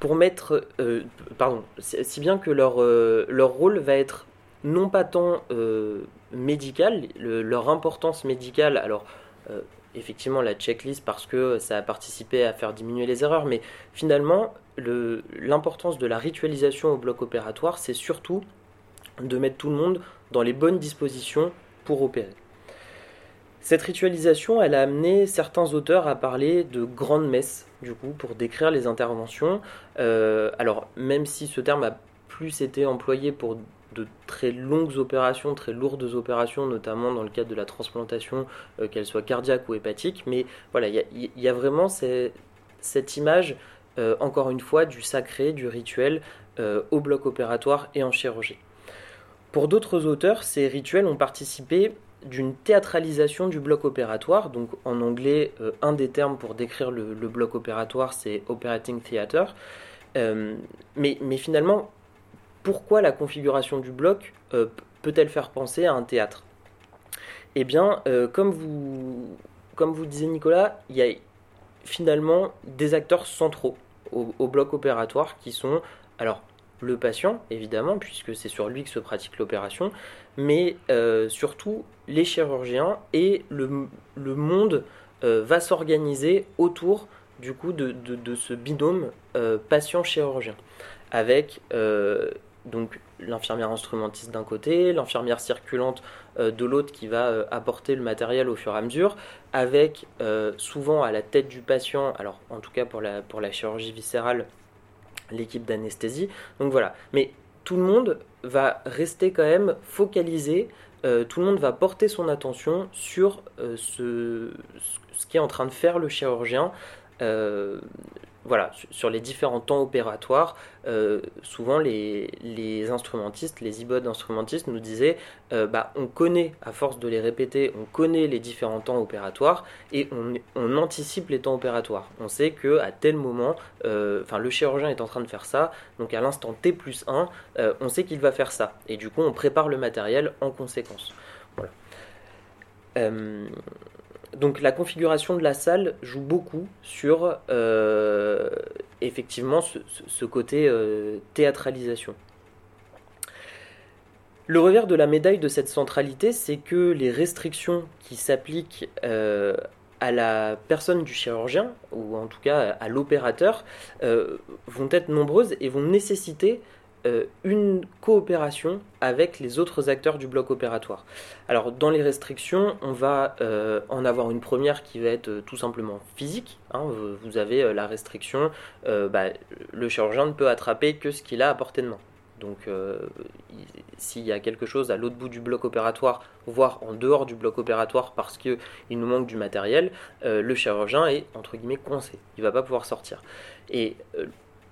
[SPEAKER 2] pour mettre, euh, pardon, si bien que leur, euh, leur rôle va être non pas tant médical, leur importance médicale, alors effectivement la checklist parce que ça a participé à faire diminuer les erreurs, mais finalement l'importance de la ritualisation au bloc opératoire, c'est surtout de mettre tout le monde dans les bonnes dispositions pour opérer. Cette ritualisation, elle a amené certains auteurs à parler de grandes messes, du coup, pour décrire les interventions. Euh, alors, même si ce terme a plus été employé pour de très longues opérations, très lourdes opérations, notamment dans le cadre de la transplantation, euh, qu'elle soit cardiaque ou hépatique, mais voilà, il y, a vraiment cette image, euh, encore une fois, du sacré, du rituel au bloc opératoire et en chirurgie. Pour d'autres auteurs, ces rituels ont participé d'une théâtralisation du bloc opératoire. Donc en anglais, euh, un des termes pour décrire le, bloc opératoire, c'est operating theater. Euh, mais, finalement, pourquoi la configuration du bloc euh, peut-elle faire penser à un théâtre? Eh bien, comme, vous, comme vous disait Nicolas, il y a finalement des acteurs centraux au, au bloc opératoire qui sont, alors, le patient, évidemment, puisque c'est sur lui que se pratique l'opération, mais euh, surtout les chirurgiens et le, monde euh, va s'organiser autour du coup de, ce binôme euh, patient-chirurgien, avec donc l'infirmière instrumentiste d'un côté, l'infirmière circulante de l'autre qui va apporter le matériel au fur et à mesure, avec souvent à la tête du patient, alors en tout cas pour la, pour la chirurgie viscérale, l'équipe d'anesthésie. Donc voilà. Mais tout le monde va rester quand même focalisé, euh, tout le monde va porter son attention sur euh, ce, ce qui est en train de faire le chirurgien. Euh, voilà, sur les différents temps opératoires, euh, souvent les, instrumentistes, les e instrumentistes nous disaient euh, bah, on connaît, à force de les répéter, on connaît les différents temps opératoires et on, anticipe les temps opératoires. On sait que à tel moment, euh, le chirurgien est en train de faire ça, donc à l'instant T plus 1, on sait qu'il va faire ça. Et du coup, on prépare le matériel en conséquence. Voilà donc la configuration de la salle joue beaucoup sur euh, effectivement ce, côté euh, théâtralisation. Le revers de la médaille de cette centralité, c'est que les restrictions qui s'appliquent euh, à la personne du chirurgien, ou en tout cas à l'opérateur, vont être nombreuses et vont nécessiter euh, une coopération avec les autres acteurs du bloc opératoire. Alors dans les restrictions, on va euh, en avoir une première qui va être euh, tout simplement physique. Hein. vous avez la restriction, bah, le chirurgien ne peut attraper que ce qu'il a à portée de main. Donc s'il y a quelque chose à l'autre bout du bloc opératoire, voire en dehors du bloc opératoire parce qu'il nous manque du matériel, le chirurgien est entre guillemets coincé. Il ne va pas pouvoir sortir. Et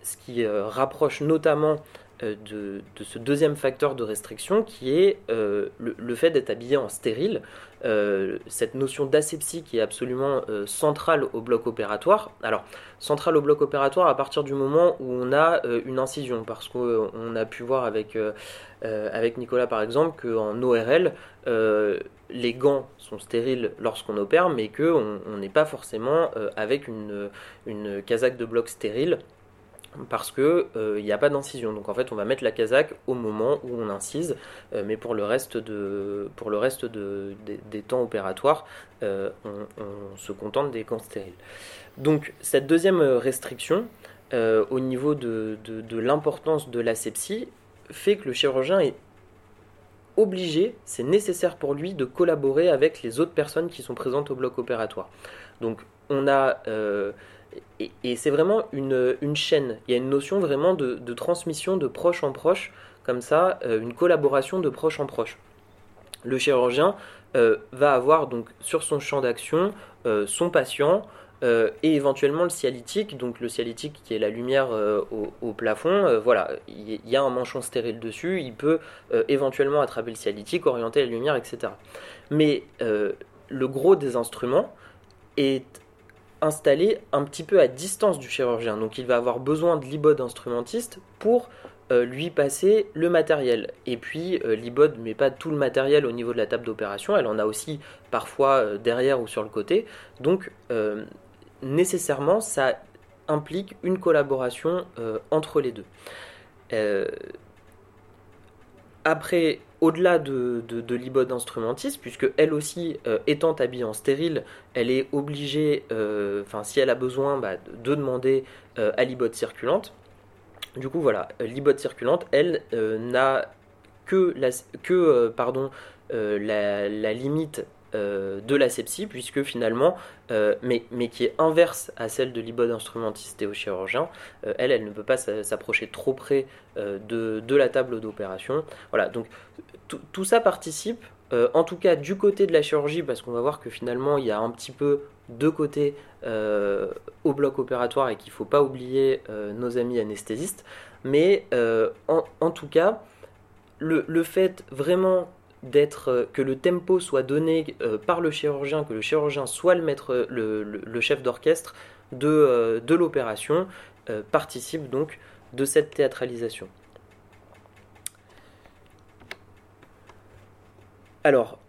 [SPEAKER 2] ce qui rapproche notamment de, ce deuxième facteur de restriction qui est le, fait d'être habillé en stérile. cette notion d'asepsie qui est absolument centrale au bloc opératoire. Alors, centrale au bloc opératoire à partir du moment où on a une incision, parce qu'on a pu voir avec, avec Nicolas par exemple qu'en ORL, les gants sont stériles lorsqu'on opère, mais qu'on n'est pas forcément euh, avec une, une casaque de bloc stérile parce qu'il n'y euh, a pas d'incision. Donc en fait, on va mettre la casaque au moment où on incise, euh, mais pour le reste, de, pour le reste de, des, temps opératoires, on, se contente des gants stériles. Donc cette deuxième restriction, au niveau de, de l'importance de l'asepsie, fait que le chirurgien est obligé, c'est nécessaire pour lui de collaborer avec les autres personnes qui sont présentes au bloc opératoire. Donc on a... Euh, et, c'est vraiment une, chaîne, il y a une notion vraiment de, transmission de proche en proche, comme ça, euh, une collaboration de proche en proche. Le chirurgien euh, va avoir donc sur son champ d'action son patient, euh, et éventuellement le cialytique, donc le cialytique qui est la lumière euh, au, plafond, euh, voilà, il y, a un manchon stérile dessus, il peut éventuellement attraper le cialytique, orienter la lumière, etc. Mais le gros des instruments est installé un petit peu à distance du chirurgien, donc il va avoir besoin de l'ibode instrumentiste pour lui passer le matériel. Et puis l'ibode ne met pas tout le matériel au niveau de la table d'opération, elle en a aussi parfois derrière ou sur le côté. Donc nécessairement, ça implique une collaboration euh, entre les deux. Euh, après, au-delà de, de, l'ibode instrumentiste, puisque elle aussi, euh, étant habillée en stérile, elle est obligée, enfin si elle a besoin, bah, de demander à l'ibode circulante. Du coup, voilà, l'ibode circulante, elle n'a que, la, que pardon, la, limite euh, de l'asepsie, puisque finalement, euh, mais, mais, qui est inverse à celle de l'ibode instrumentiste et au chirurgien, euh, elle, elle ne peut pas s'approcher trop près de, de, la table d'opération. Voilà, donc tout ça participe, en tout cas du côté de la chirurgie, parce qu'on va voir que finalement, il y a un petit peu deux côtés au bloc opératoire et qu'il ne faut pas oublier nos amis anesthésistes, mais en, en, tout cas, le, le fait vraiment d'être euh, que le tempo soit donné euh, par le chirurgien, que le chirurgien soit le chef d'orchestre de, euh, de l'opération, participe donc de cette théâtralisation. Alors,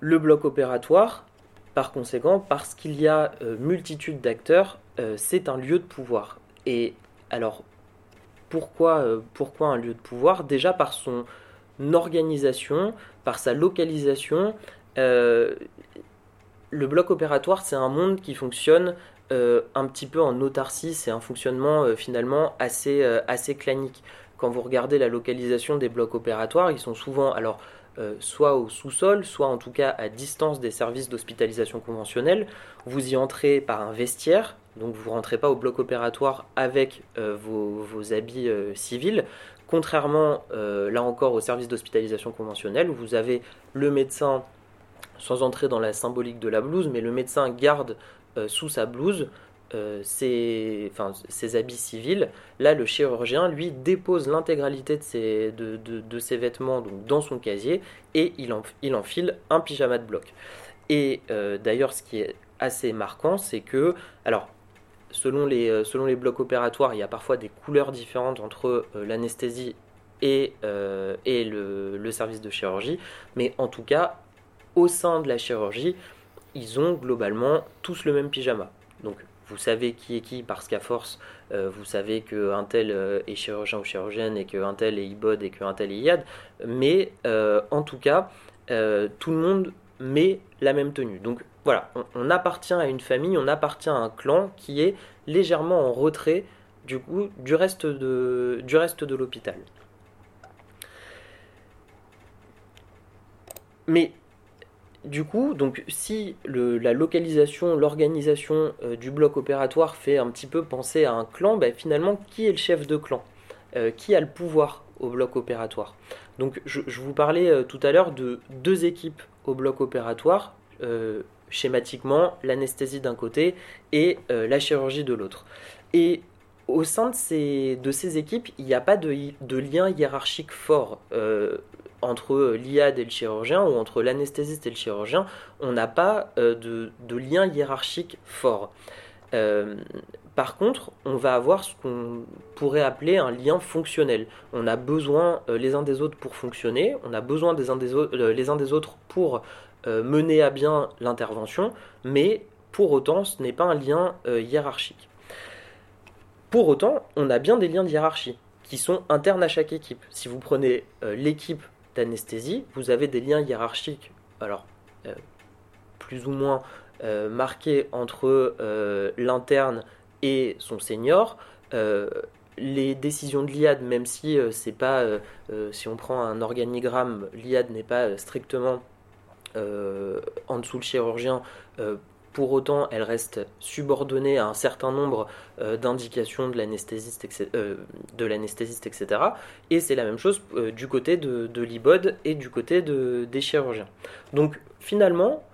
[SPEAKER 2] le bloc opératoire, par conséquent, parce qu'il y a multitude d'acteurs, c'est un lieu de pouvoir. Et alors, pourquoi, pourquoi un lieu de pouvoir? Déjà par son organisation, par sa localisation. Euh, le bloc opératoire, c'est un monde qui fonctionne euh, un petit peu en autarcie, c'est un fonctionnement euh, finalement assez, assez clanique. Quand vous regardez la localisation des blocs opératoires, ils sont souvent alors soit au sous-sol, soit en tout cas à distance des services d'hospitalisation conventionnelle. Vous y entrez par un vestiaire, donc vous ne rentrez pas au bloc opératoire avec vos, vos, habits civils. Contrairement, euh, là encore, au service d'hospitalisation conventionnelle, où vous avez le médecin, sans entrer dans la symbolique de la blouse, mais le médecin garde euh, sous sa blouse euh, ses, habits civils. Là, le chirurgien, lui, dépose l'intégralité de ses, vêtements dans son casier et il, il enfile un pyjama de bloc. Et d'ailleurs, ce qui est assez marquant, c'est que, alors, selon les, euh, selon les blocs opératoires, il y a parfois des couleurs différentes entre euh, l'anesthésie et, euh, et le, service de chirurgie, mais en tout cas, au sein de la chirurgie, ils ont globalement tous le même pyjama. Donc vous savez qui est qui parce qu'à force, vous savez qu'un tel est chirurgien ou chirurgienne et qu'un tel est IBOD et qu'un tel est IAD, mais en tout cas, tout le monde met la même tenue. Donc voilà, on, appartient à une famille, on appartient à un clan qui est légèrement en retrait du, reste de l'hôpital. Mais du coup, donc si la localisation, l'organisation euh, du bloc opératoire fait un petit peu penser à un clan, ben, finalement, qui est le chef de clan? Euh, Qui a le pouvoir au bloc opératoire? Donc je, vous parlais euh, tout à l'heure de deux équipes au bloc opératoire, schématiquement l'anesthésie d'un côté et euh, la chirurgie de l'autre. Et au sein de ces, équipes, il n'y a pas de, de, lien hiérarchique fort entre l'IAD et le chirurgien ou entre l'anesthésiste et le chirurgien. On n'a pas de, de, lien hiérarchique fort. Par contre, on va avoir ce qu'on pourrait appeler un lien fonctionnel. On a besoin euh, les uns des autres pour fonctionner, on a besoin euh, les uns des autres pour euh, mener à bien l'intervention, mais pour autant, ce n'est pas un lien hiérarchique. Pour autant, on a bien des liens de hiérarchie qui sont internes à chaque équipe. Si vous prenez l'équipe d'anesthésie, vous avez des liens hiérarchiques, alors plus ou moins marqués entre l'interne et son senior. Euh, les décisions de l'IAD, même si euh, c'est pas, euh, si on prend un organigramme, l'IAD n'est pas strictement en dessous le chirurgien, pour autant, elle reste subordonnée à un certain nombre d'indications de l'anesthésiste, etc. Et c'est la même chose du côté de, de l'IBOD et du côté de, des chirurgiens. Donc finalement,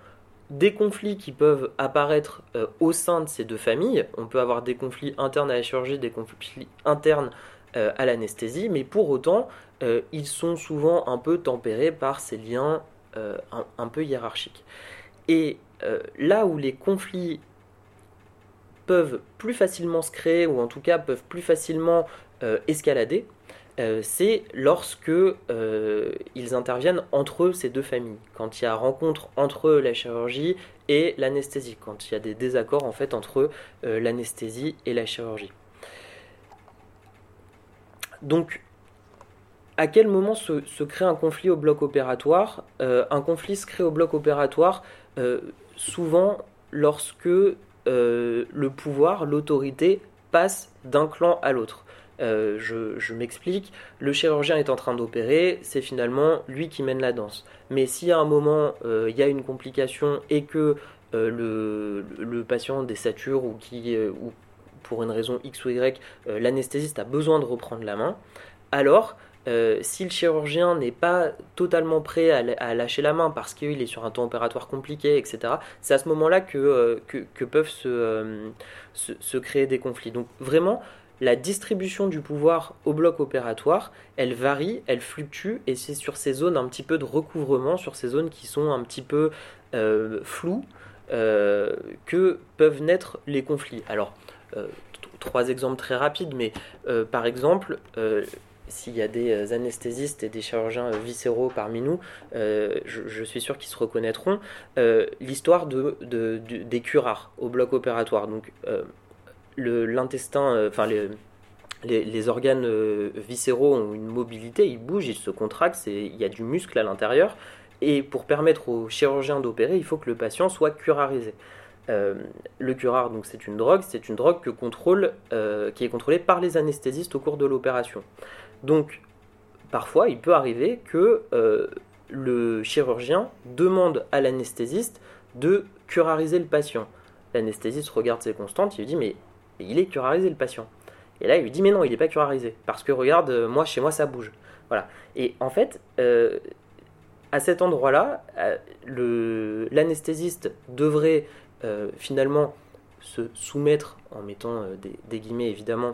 [SPEAKER 2] des conflits qui peuvent apparaître euh, au sein de ces deux familles. On peut avoir des conflits internes à la chirurgie, des conflits internes euh, à l'anesthésie, mais pour autant, euh, ils sont souvent un peu tempérés par ces liens un, peu hiérarchiques. Et là où les conflits peuvent plus facilement se créer, ou en tout cas peuvent plus facilement escalader, euh, c'est lorsque euh, ils interviennent entre ces deux familles, quand il y a rencontre entre la chirurgie et l'anesthésie, quand il y a des désaccords en fait entre euh, l'anesthésie et la chirurgie. Donc, à quel moment se, crée un conflit au bloc opératoire Un conflit se crée au bloc opératoire souvent lorsque le pouvoir, l'autorité passe d'un clan à l'autre. Euh, je, m'explique, le chirurgien est en train d'opérer, c'est finalement lui qui mène la danse. Mais si à un moment euh, il y a une complication et que euh, le, patient désature ou, qui, ou pour une raison X ou Y, l'anesthésiste a besoin de reprendre la main, alors si le chirurgien n'est pas totalement prêt à, lâcher la main parce qu'il est sur un temps opératoire compliqué, etc., c'est à ce moment-là que, que, peuvent se, se, créer des conflits. Donc vraiment, la distribution du pouvoir au bloc opératoire, elle varie, elle fluctue, et c'est sur ces zones un petit peu de recouvrement, sur ces zones qui sont un petit peu euh, floues, euh, que peuvent naître les conflits. Alors, euh, trois exemples très rapides, mais par exemple, s'il y a des anesthésistes et des chirurgiens viscéraux parmi nous, je, suis sûr qu'ils se reconnaîtront, l'histoire de, des curares au bloc opératoire. Donc, l'intestin, euh, les, organes euh, viscéraux ont une mobilité, ils bougent, ils se contractent, il y a du muscle à l'intérieur. Et pour permettre au chirurgien d'opérer, il faut que le patient soit curarisé. Euh, le curare, donc c'est une drogue, c'est une drogue qui est contrôlée par les anesthésistes au cours de l'opération. Donc, parfois, il peut arriver que le chirurgien demande à l'anesthésiste de curariser le patient. L'anesthésiste regarde ses constantes, il lui dit mais il est curarisé le patient. Et là, il lui dit mais non, il n'est pas curarisé parce que regarde, euh, moi chez moi ça bouge. Voilà. Et en fait, euh, à cet endroit-là, euh, l'anesthésiste devrait finalement se soumettre, en mettant des, guillemets évidemment,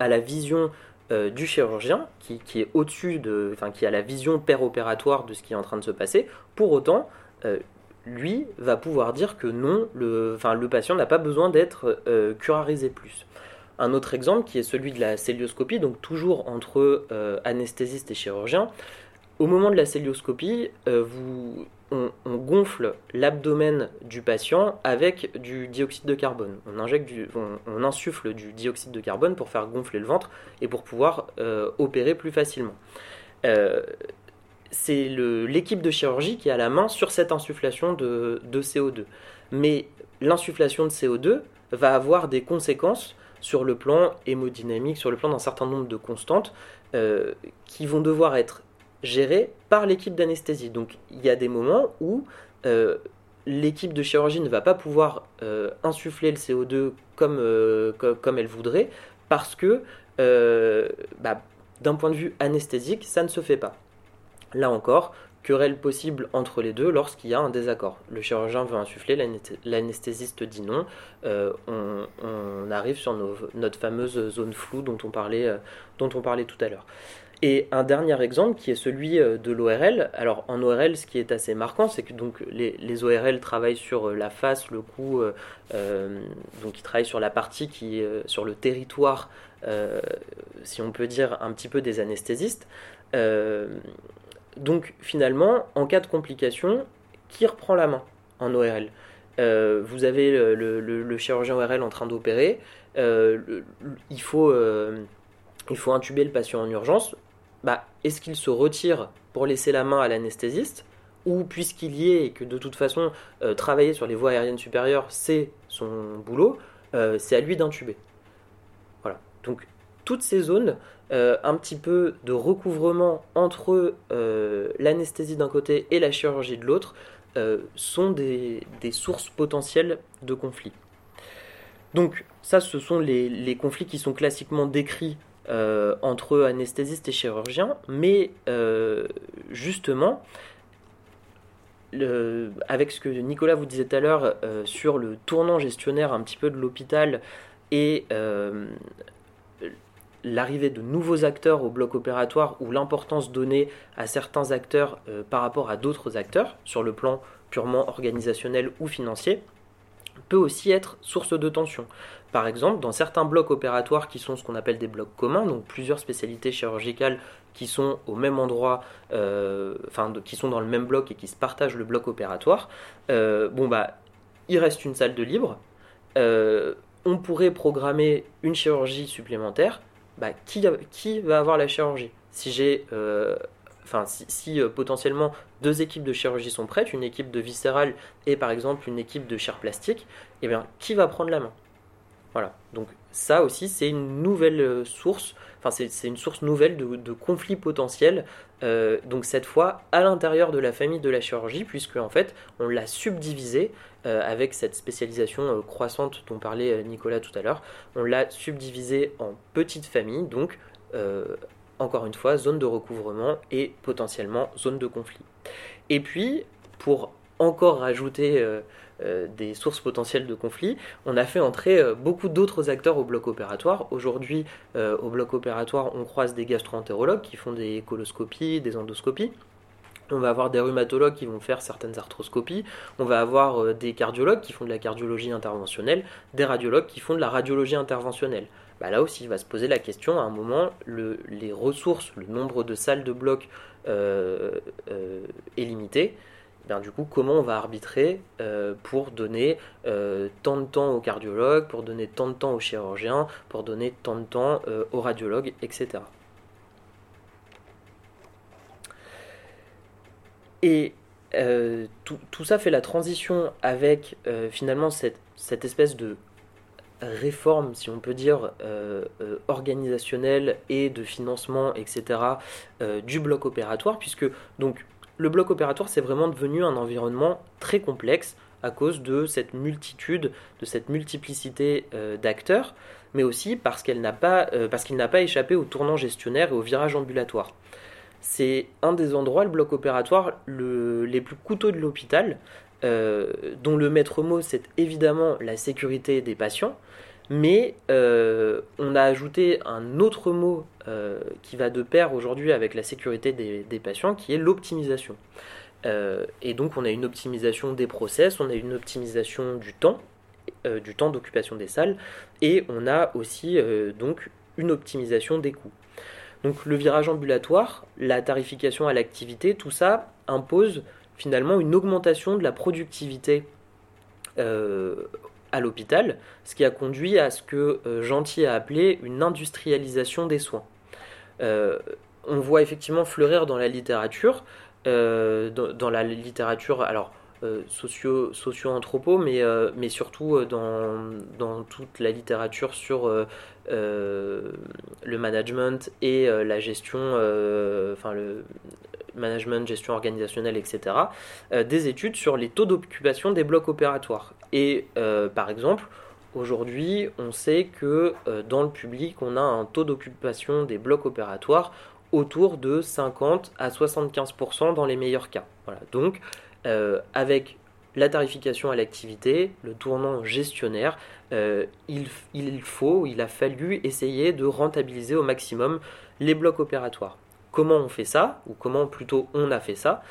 [SPEAKER 2] à la vision du chirurgien, qui, est au-dessus de, enfin qui a la vision péropératoire de ce qui est en train de se passer. Pour autant, lui va pouvoir dire que non, le, patient n'a pas besoin d'être euh, curarisé plus. Un autre exemple qui est celui de la célioscopie, donc toujours entre euh, anesthésiste et chirurgien. Au moment de la célioscopie, euh, vous, on, gonfle l'abdomen du patient avec du dioxyde de carbone. On, insuffle du dioxyde de carbone pour faire gonfler le ventre et pour pouvoir opérer plus facilement c'est l'équipe de chirurgie qui a la main sur cette insufflation de, CO2. Mais l'insufflation de CO2 va avoir des conséquences sur le plan hémodynamique, sur le plan d'un certain nombre de constantes euh, qui vont devoir être gérées par l'équipe d'anesthésie. Donc il y a des moments où euh, l'équipe de chirurgie ne va pas pouvoir euh, insuffler le CO2 comme, comme, elle voudrait parce que bah, d'un point de vue anesthésique, ça ne se fait pas. Là encore, querelle possible entre les deux lorsqu'il y a un désaccord. Le chirurgien veut insuffler, l'anesthésiste dit non. Euh, on, arrive sur notre fameuse zone floue euh, dont on parlait tout à l'heure. Et un dernier exemple qui est celui euh, de l'ORL. Alors en ORL, ce qui est assez marquant, c'est que donc les, ORL travaillent sur la face, le cou, donc ils travaillent sur la partie qui, sur le territoire, si on peut dire un petit peu des anesthésistes. Donc finalement, en cas de complication, qui reprend la main en ORL euh, Vous avez le, chirurgien ORL en train d'opérer, euh, euh, il faut intuber le patient en urgence. Bah, Est-ce qu'il se retire pour laisser la main à l'anesthésiste ou puisqu'il y est et que de toute façon travailler sur les voies aériennes supérieures c'est son boulot, c'est à lui d'intuber. Voilà. Donc toutes ces zones, euh, un petit peu de recouvrement entre euh, l'anesthésie d'un côté et la chirurgie de l'autre, euh, sont des, sources potentielles de conflits. Donc ça, ce sont les, conflits qui sont classiquement décrits entre anesthésistes et chirurgiens, mais justement, avec ce que Nicolas vous disait tout à l'heure sur le tournant gestionnaire un petit peu de l'hôpital et l'arrivée de nouveaux acteurs au bloc opératoire ou l'importance donnée à certains acteurs euh, par rapport à d'autres acteurs sur le plan purement organisationnel ou financier peut aussi être source de tension. Par exemple, dans certains blocs opératoires qui sont ce qu'on appelle des blocs communs, donc plusieurs spécialités chirurgicales qui sont au même endroit, euh, enfin qui sont dans le même bloc et qui se partagent le bloc opératoire, euh, bon bah il reste une salle de libre. on pourrait programmer une chirurgie supplémentaire. Bah, qui, va avoir la chirurgie? Si j'ai, euh, enfin, si, euh, potentiellement deux équipes de chirurgie sont prêtes, une équipe de viscérale et par exemple une équipe de chair plastique, eh bien, qui va prendre la main? Voilà. Donc ça aussi, c'est une nouvelle euh, source. Enfin, c'est une source nouvelle de, conflits potentiels. donc cette fois à l'intérieur de la famille de la chirurgie, puisque en fait on l'a subdivisé euh, avec cette spécialisation euh, croissante dont parlait euh, Nicolas tout à l'heure. On l'a subdivisé en petites familles, donc encore une fois, zone de recouvrement et potentiellement zone de conflit. Et puis, pour encore rajouter des sources potentielles de conflit, on a fait entrer beaucoup d'autres acteurs au bloc opératoire. Aujourd'hui, au bloc opératoire, on croise des gastro-entérologues qui font des coloscopies, des endoscopies. On va avoir des rhumatologues qui vont faire certaines arthroscopies, on va avoir euh, des cardiologues qui font de la cardiologie interventionnelle, des radiologues qui font de la radiologie interventionnelle. Bah là aussi, il va se poser la question à un moment, les ressources, le nombre de salles de bloc euh, euh, est limité. Eh du coup, comment on va arbitrer pour donner tant de temps aux cardiologues, pour donner tant de temps aux chirurgiens, pour donner tant de temps aux radiologues, etc. Et euh, tout, ça fait la transition avec euh, finalement cette, espèce de réforme, si on peut dire, euh, organisationnelle et de financement, etc., du bloc opératoire, puisque donc le bloc opératoire, c'est vraiment devenu un environnement très complexe à cause de cette multitude, de cette multiplicité d'acteurs, mais aussi pas, parce qu'il n'a pas échappé au tournant gestionnaire et au virage ambulatoire. C'est un des endroits, le bloc opératoire, les plus coûteux de l'hôpital, euh, dont le maître mot, c'est évidemment la sécurité des patients, mais euh, on a ajouté un autre mot euh, qui va de pair aujourd'hui avec la sécurité des, patients, qui est l'optimisation. et donc on a une optimisation des process, on a une optimisation du temps, du temps d'occupation des salles, et on a aussi donc une optimisation des coûts. Donc le virage ambulatoire, la tarification à l'activité, tout ça impose finalement une augmentation de la productivité euh, à l'hôpital, ce qui a conduit à ce que euh, Gentil a appelé une industrialisation des soins. Euh, on voit effectivement fleurir dans la littérature, dans, la littérature, alors socio, socio-anthropo, mais, mais surtout dans, dans, toute la littérature sur euh, le management et euh, la gestion, euh, enfin le management, gestion organisationnelle, etc., des études sur les taux d'occupation des blocs opératoires. Et par exemple, Aujourd'hui, on sait que dans le public, on a un taux d'occupation des blocs opératoires autour de 50 à 75% dans les meilleurs cas. Voilà. Donc, avec la tarification à l'activité, le tournant gestionnaire, il, il, faut, il a fallu essayer de rentabiliser au maximum les blocs opératoires. Comment on fait ça, ou comment plutôt on a fait ça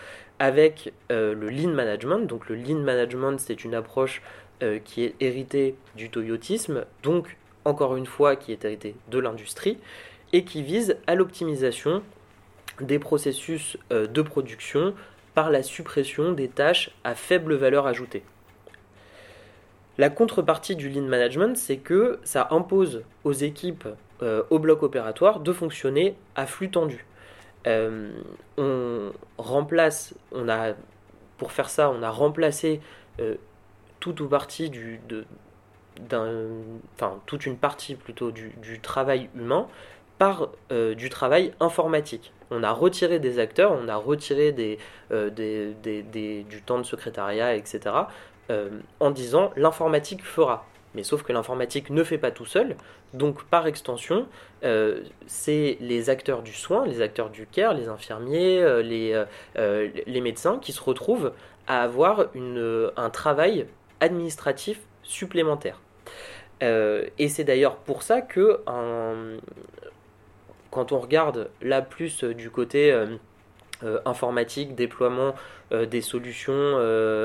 [SPEAKER 2] avec euh, le lean management. Donc le lean management, c'est une approche euh, qui est héritée du toyotisme, donc encore une fois qui est héritée de l'industrie, et qui vise à l'optimisation des processus euh, de production par la suppression des tâches à faible valeur ajoutée. La contrepartie du lean management, c'est que ça impose aux équipes, au bloc opératoire, de fonctionner à flux tendu. Euh, on remplace, on a, pour faire ça, on a remplacé euh, tout ou partie du, de, enfin, toute une partie plutôt du, travail humain par euh, du travail informatique. On a retiré des acteurs, on a retiré des, des, du temps de secrétariat, etc., en disant l'informatique fera. Mais sauf que l'informatique ne fait pas tout seul, donc par extension, euh, c'est les acteurs du soin, les acteurs du care, les infirmiers, euh, les, euh, les, médecins qui se retrouvent à avoir une, un travail administratif supplémentaire. et c'est d'ailleurs pour ça que quand on regarde là plus du côté informatique, déploiement des solutions,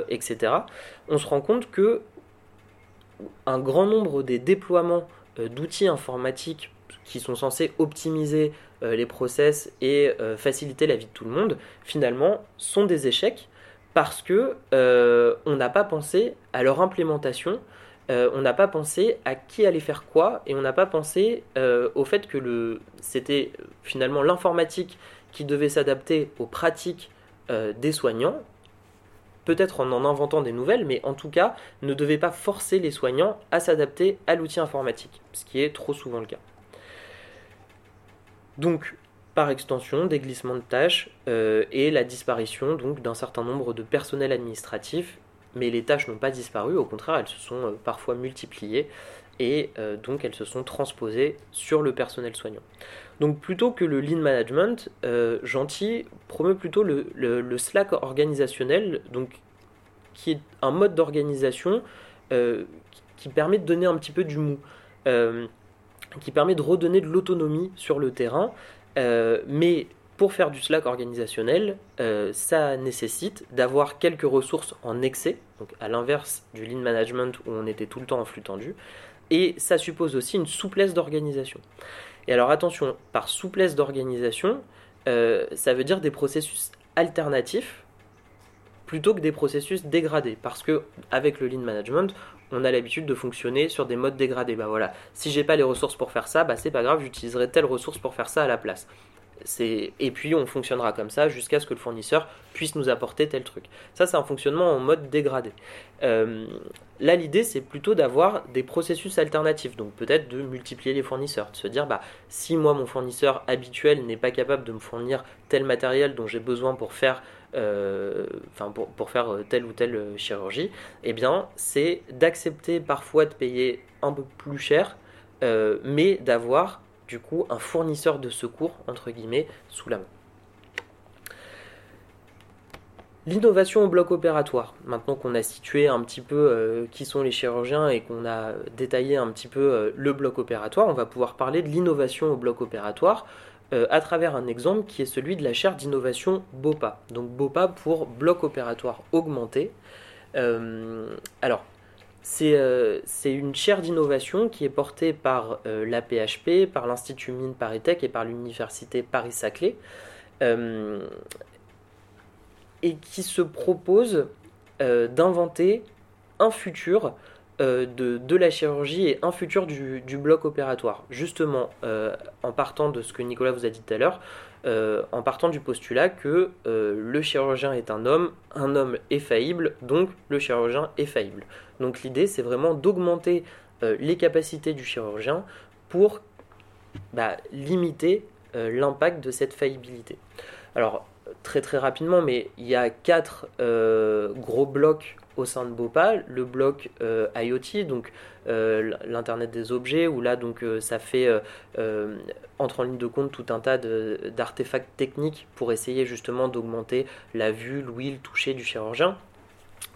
[SPEAKER 2] etc., on se rend compte que un grand nombre des déploiements euh, d'outils informatiques qui sont censés optimiser euh, les process et euh, faciliter la vie de tout le monde, finalement, sont des échecs parce que on n'a pas pensé à leur implémentation, on n'a pas pensé à qui allait faire quoi, et on n'a pas pensé au fait que c'était finalement l'informatique qui devait s'adapter aux pratiques des soignants peut-être en en inventant des nouvelles, mais en tout cas ne devait pas forcer les soignants à s'adapter à l'outil informatique, ce qui est trop souvent le cas. Donc, par extension, des glissements de tâches euh, et la disparition donc d'un certain nombre de personnels administratifs, mais les tâches n'ont pas disparu, au contraire, elles se sont euh, parfois multipliées et euh, donc elles se sont transposées sur le personnel soignant. Donc plutôt que le lean management, euh, Gentil promeut plutôt le, Slack organisationnel, donc, qui est un mode d'organisation euh, qui permet de donner un petit peu du mou, qui permet de redonner de l'autonomie sur le terrain, mais pour faire du Slack organisationnel, ça nécessite d'avoir quelques ressources en excès, donc à l'inverse du lean management où on était tout le temps en flux tendu, et ça suppose aussi une souplesse d'organisation. Et alors attention, par souplesse d'organisation, euh, ça veut dire des processus alternatifs plutôt que des processus dégradés. Parce que avec le lean management, on a l'habitude de fonctionner sur des modes dégradés. Bah voilà, si j'ai pas les ressources pour faire ça, bah c'est pas grave, j'utiliserai telle ressource pour faire ça à la place. Et puis on fonctionnera comme ça jusqu'à ce que le fournisseur puisse nous apporter tel truc. Ça, c'est un fonctionnement en mode dégradé. Euh, là, l'idée, c'est plutôt d'avoir des processus alternatifs. Donc peut-être de multiplier les fournisseurs, de se dire, bah, si moi, mon fournisseur habituel n'est pas capable de me fournir tel matériel dont j'ai besoin pour faire, euh, pour, faire euh, telle ou telle chirurgie, eh bien, c'est d'accepter parfois de payer un peu plus cher, mais d'avoir du coup un fournisseur de secours, entre guillemets, sous la main. L'innovation au bloc opératoire. Maintenant qu'on a situé un petit peu euh, qui sont les chirurgiens et qu'on a détaillé un petit peu euh, le bloc opératoire, on va pouvoir parler de l'innovation au bloc opératoire euh, à travers un exemple qui est celui de la chaire d'innovation BOPA. Donc BOPA pour bloc opératoire augmenté. alors, euh, c'est une chaire d'innovation qui est portée par euh, la PHP, par l'Institut Mines Paris Tech et par l'Université Paris-Saclay, euh, et qui se propose d'inventer un futur de, la chirurgie et un futur du bloc opératoire. Justement, en partant de ce que Nicolas vous a dit tout à l'heure, en partant du postulat que le chirurgien est un homme, un homme est faillible, donc le chirurgien est faillible. Donc l'idée, c'est vraiment d'augmenter euh, les capacités du chirurgien pour bah, limiter euh, l'impact de cette faillibilité. Alors, très très rapidement, mais il y a quatre gros blocs au sein de Bhopal, le bloc IoT, donc l'Internet des objets, où là donc ça fait entre en ligne de compte tout un tas d'artefacts techniques pour essayer justement d'augmenter la vue, l'ouïe, le toucher du chirurgien.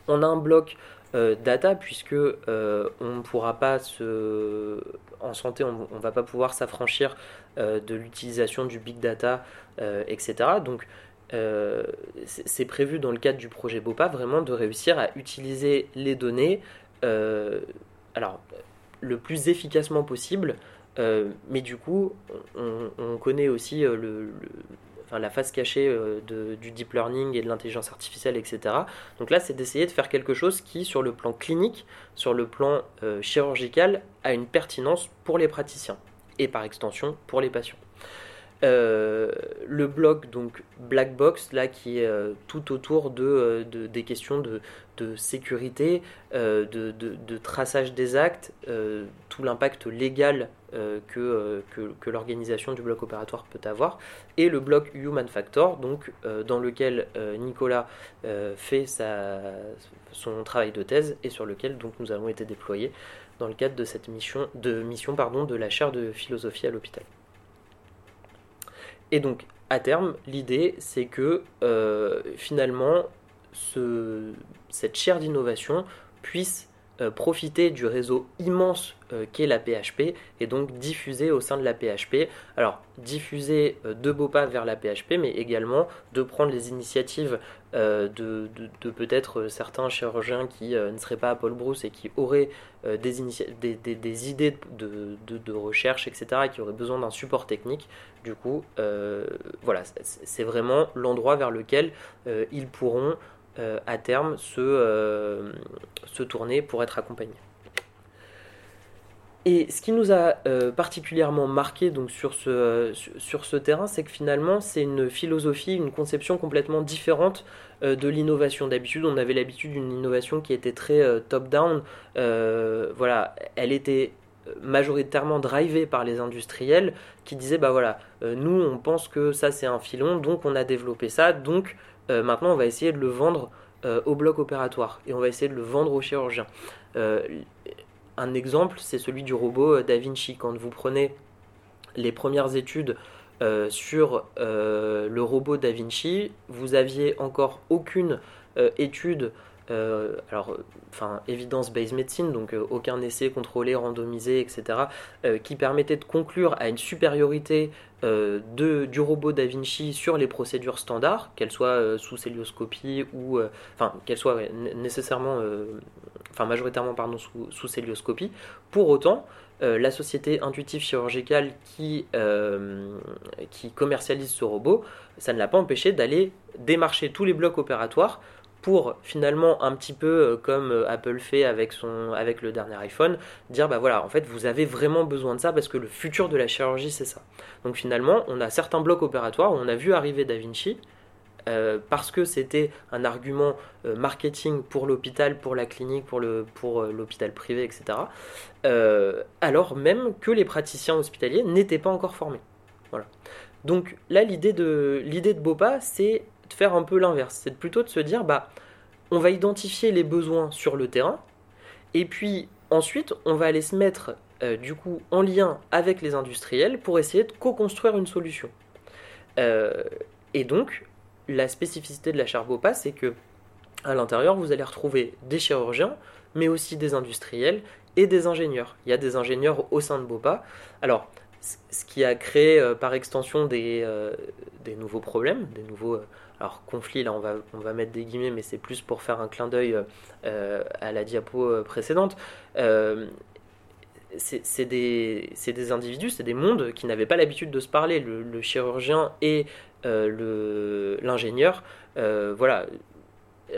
[SPEAKER 2] On a un bloc euh, data puisque euh, on ne pourra pas se en santé on, ne va pas pouvoir s'affranchir euh, de l'utilisation du big data etc donc c'est prévu dans le cadre du projet BOPA vraiment de réussir à utiliser les données alors le plus efficacement possible mais du coup on, connaît aussi la face cachée euh, du deep learning et de l'intelligence artificielle, etc. Donc là, c'est d'essayer de faire quelque chose qui, sur le plan clinique, sur le plan euh, chirurgical, a une pertinence pour les praticiens et par extension pour les patients. Euh, le bloc donc black box là qui est tout autour de, des questions de, sécurité, de, de, traçage des actes, tout l'impact légal euh, euh, que, que, l'organisation du bloc opératoire peut avoir, et le bloc Human Factor, donc, euh, dans lequel Nicolas fait sa, son travail de thèse et sur lequel donc, nous avons été déployés dans le cadre de cette mission, de, mission pardon, de la chaire de philosophie à l'hôpital. Et donc, à terme, l'idée, c'est que finalement, ce, cette chaire d'innovation puisse profiter du réseau immense euh, qu'est la PHP et donc diffuser au sein de la PHP. Alors diffuser euh, de beaux pas vers la PHP, mais également de prendre les initiatives euh, de, peut-être certains chirurgiens qui ne seraient pas à Paul Brousse et qui auraient des, des, idées de, recherche, etc., qui auraient besoin d'un support technique. Du coup, voilà, c'est vraiment l'endroit vers lequel ils pourront à terme se, se tourner pour être accompagnés. Et ce qui nous a euh, particulièrement marqué donc, sur, ce, sur ce terrain, c'est que finalement, c'est une philosophie, une conception complètement différente euh, de l'innovation. D'habitude, on avait l'habitude d'une innovation qui était très euh, top-down. voilà, elle était majoritairement drivée par les industriels qui disaient bah voilà, nous on pense que ça c'est un filon, donc on a développé ça, donc maintenant on va essayer de le vendre au bloc opératoire et on va essayer de le vendre aux chirurgiens un exemple, c'est celui du robot euh, Da Vinci. Quand vous prenez les premières études euh, sur euh, le robot Da Vinci, vous aviez encore aucune étude alors, enfin, evidence-based medicine, donc aucun essai contrôlé, randomisé, etc., qui permettait de conclure à une supériorité de, du robot Da Vinci sur les procédures standards, qu'elles soient sous célioscopie ou, enfin, qu'elles soient nécessairement enfin majoritairement pardon, sous, sous. Pour autant, euh, la société intuitive chirurgicale qui, euh, qui commercialise ce robot, ça ne l'a pas empêché d'aller démarcher tous les blocs opératoires pour finalement un petit peu euh, comme Apple fait avec, son, avec le dernier iPhone, dire bah voilà, en fait vous avez vraiment besoin de ça parce que le futur de la chirurgie c'est ça. Donc finalement on a certains blocs opératoires où on a vu arriver Da Vinci, euh, parce que c'était un argument euh, marketing pour l'hôpital, pour la clinique, pour, le, pour euh, l'hôpital privé, etc. alors même que les praticiens hospitaliers n'étaient pas encore formés. Voilà. Donc là, l'idée de, l'idée de Bopa, c'est de faire un peu l'inverse. C'est plutôt de se dire, bah, on va identifier les besoins sur le terrain, et puis ensuite, on va aller se mettre du coup en lien avec les industriels pour essayer de co-construire une solution. et donc, la spécificité de la Charbopa, c'est que à l'intérieur, vous allez retrouver des chirurgiens, mais aussi des industriels et des ingénieurs. Il y a des ingénieurs au sein de Bopa. Alors, ce qui a créé euh, par extension des, euh, des, nouveaux problèmes, des nouveaux euh, alors, conflits, là on va, on va mettre des guillemets, mais c'est plus pour faire un clin d'œil à la diapo précédente. c'est des, des, individus, c'est des mondes qui n'avaient pas l'habitude de se parler. le chirurgien et euh, l'ingénieur, euh, voilà,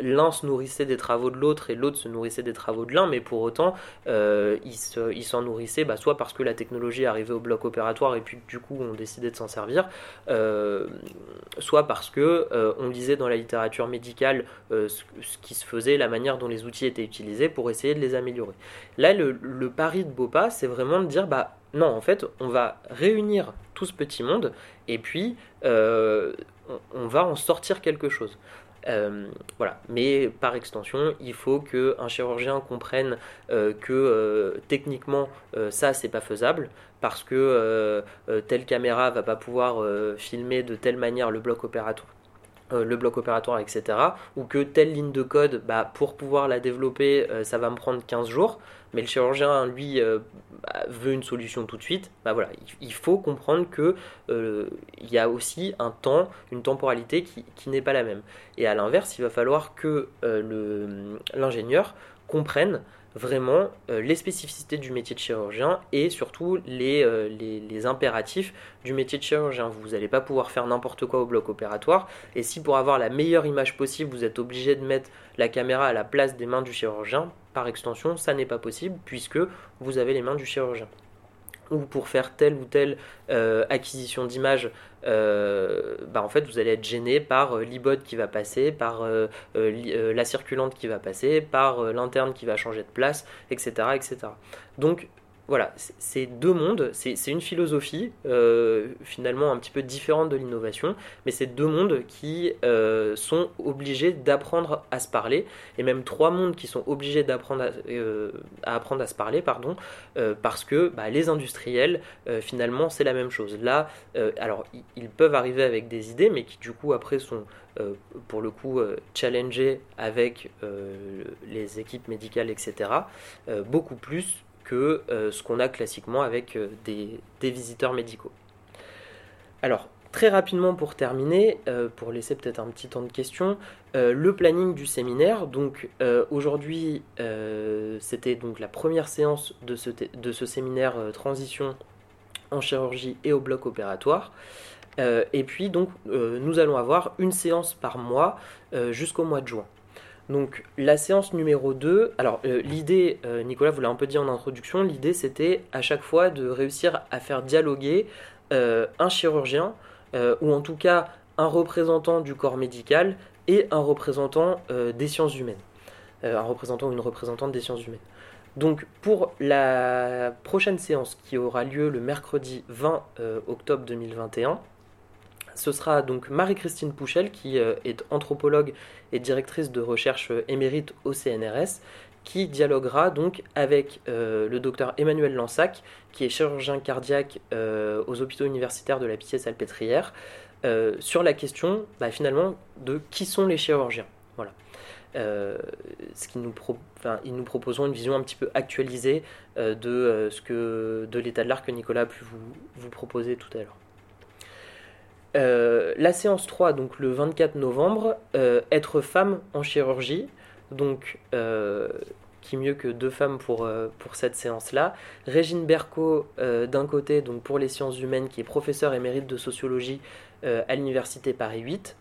[SPEAKER 2] l'un se nourrissait des travaux de l'autre et l'autre se nourrissait des travaux de l'un, mais pour autant, euh, ils s'en nourrissaient bah, soit parce que la technologie arrivait au bloc opératoire et puis du coup on décidait de s'en servir, soit parce que on lisait dans la littérature médicale ce, qui se faisait, la manière dont les outils étaient utilisés pour essayer de les améliorer. Là, le, le pari de Bopa, c'est vraiment de dire, bah non, en fait, on va réunir tout ce petit monde et puis euh, on, va en sortir quelque chose. voilà. Mais par extension, il faut qu'un chirurgien comprenne que techniquement, ça, c'est pas faisable parce que telle caméra va pas pouvoir filmer de telle manière le bloc opératoire euh, le bloc opératoire, etc. Ou que telle ligne de code, bah, pour pouvoir la développer, euh, ça va me prendre 15 jours. Mais le chirurgien, lui, euh, bah, veut une solution tout de suite. Bah, voilà, il faut comprendre que il y a aussi un temps, une temporalité qui, qui n'est pas la même. Et à l'inverse, il va falloir que l'ingénieur comprenne vraiment euh, les spécificités du métier de chirurgien et surtout les, euh, les, impératifs du métier de chirurgien. Vous n'allez pas pouvoir faire n'importe quoi au bloc opératoire et si pour avoir la meilleure image possible vous êtes obligé de mettre la caméra à la place des mains du chirurgien, par extension ça n'est pas possible puisque vous avez les mains du chirurgien ou pour faire telle ou telle euh, acquisition d'image, euh, bah en fait vous allez être gêné par euh, qui va passer, par la circulante qui va passer, par l'interne qui va changer de place, etc. etc. Donc voilà, c'est deux mondes, c'est une philosophie euh, finalement un petit peu différente de l'innovation, mais c'est deux mondes qui euh, sont obligés d'apprendre à se parler, et même trois mondes qui sont obligés d'apprendre à, euh, apprendre à se parler, pardon, parce que bah, les industriels, finalement, c'est la même chose. Là, alors, ils peuvent arriver avec des idées, mais qui du coup après sont pour le coup challengés avec les équipes médicales, etc., beaucoup plus euh, ce qu'on a classiquement avec euh, des, visiteurs médicaux. Alors, très rapidement pour terminer, euh, pour laisser peut-être un petit temps de questions, le planning du séminaire. Donc aujourd'hui, c'était donc la première séance de ce, de ce séminaire transition en chirurgie et au bloc opératoire. et puis donc nous allons avoir une séance par mois jusqu'au mois de juin. Donc la séance numéro 2, alors euh, l'idée, euh, Nicolas vous l'a un peu dit en introduction, l'idée c'était à chaque fois de réussir à faire dialoguer euh, un chirurgien, ou en tout cas un représentant du corps médical et un représentant des sciences humaines. un représentant ou une représentante des sciences humaines. Donc pour la prochaine séance qui aura lieu le mercredi 20 octobre 2021, ce sera donc Marie-Christine Pouchel, qui euh, est anthropologue et directrice de recherche euh, émérite au CNRS, qui dialoguera donc avec euh, le docteur Emmanuel Lansac, qui est chirurgien cardiaque aux hôpitaux universitaires de la Pitié-Salpêtrière, sur la question bah, finalement de qui sont les chirurgiens. Voilà. ce nous ils nous proposeront une vision un petit peu actualisée de, ce que, de l'état de l'art que Nicolas a pu vous proposer tout à l'heure. Euh, la séance 3, donc le 24 novembre, euh, être femme en chirurgie. Donc, euh, qui mieux que deux femmes pour, cette séance-là. Régine Berco, d'un côté, donc pour les sciences humaines, qui est professeure émérite de sociologie à l'université Paris 8.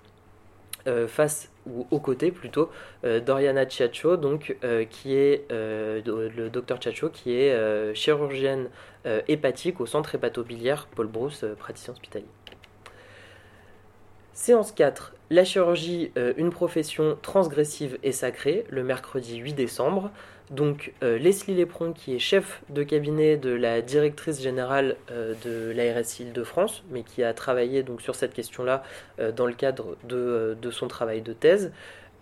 [SPEAKER 2] face ou aux côtés plutôt Doriana Chiacho donc qui est le docteur Chiacho qui est chirurgienne hépatique au centre hépatobiliaire Paul Brousse praticien hospitalier. Séance 4. La chirurgie, euh, une profession transgressive et sacrée, le mercredi 8 décembre. Donc euh, Leslie Lépron, qui est chef de cabinet de la directrice générale euh, de l'ARS Île-de-France, mais qui a travaillé donc sur cette question-là dans le cadre de, son travail de thèse,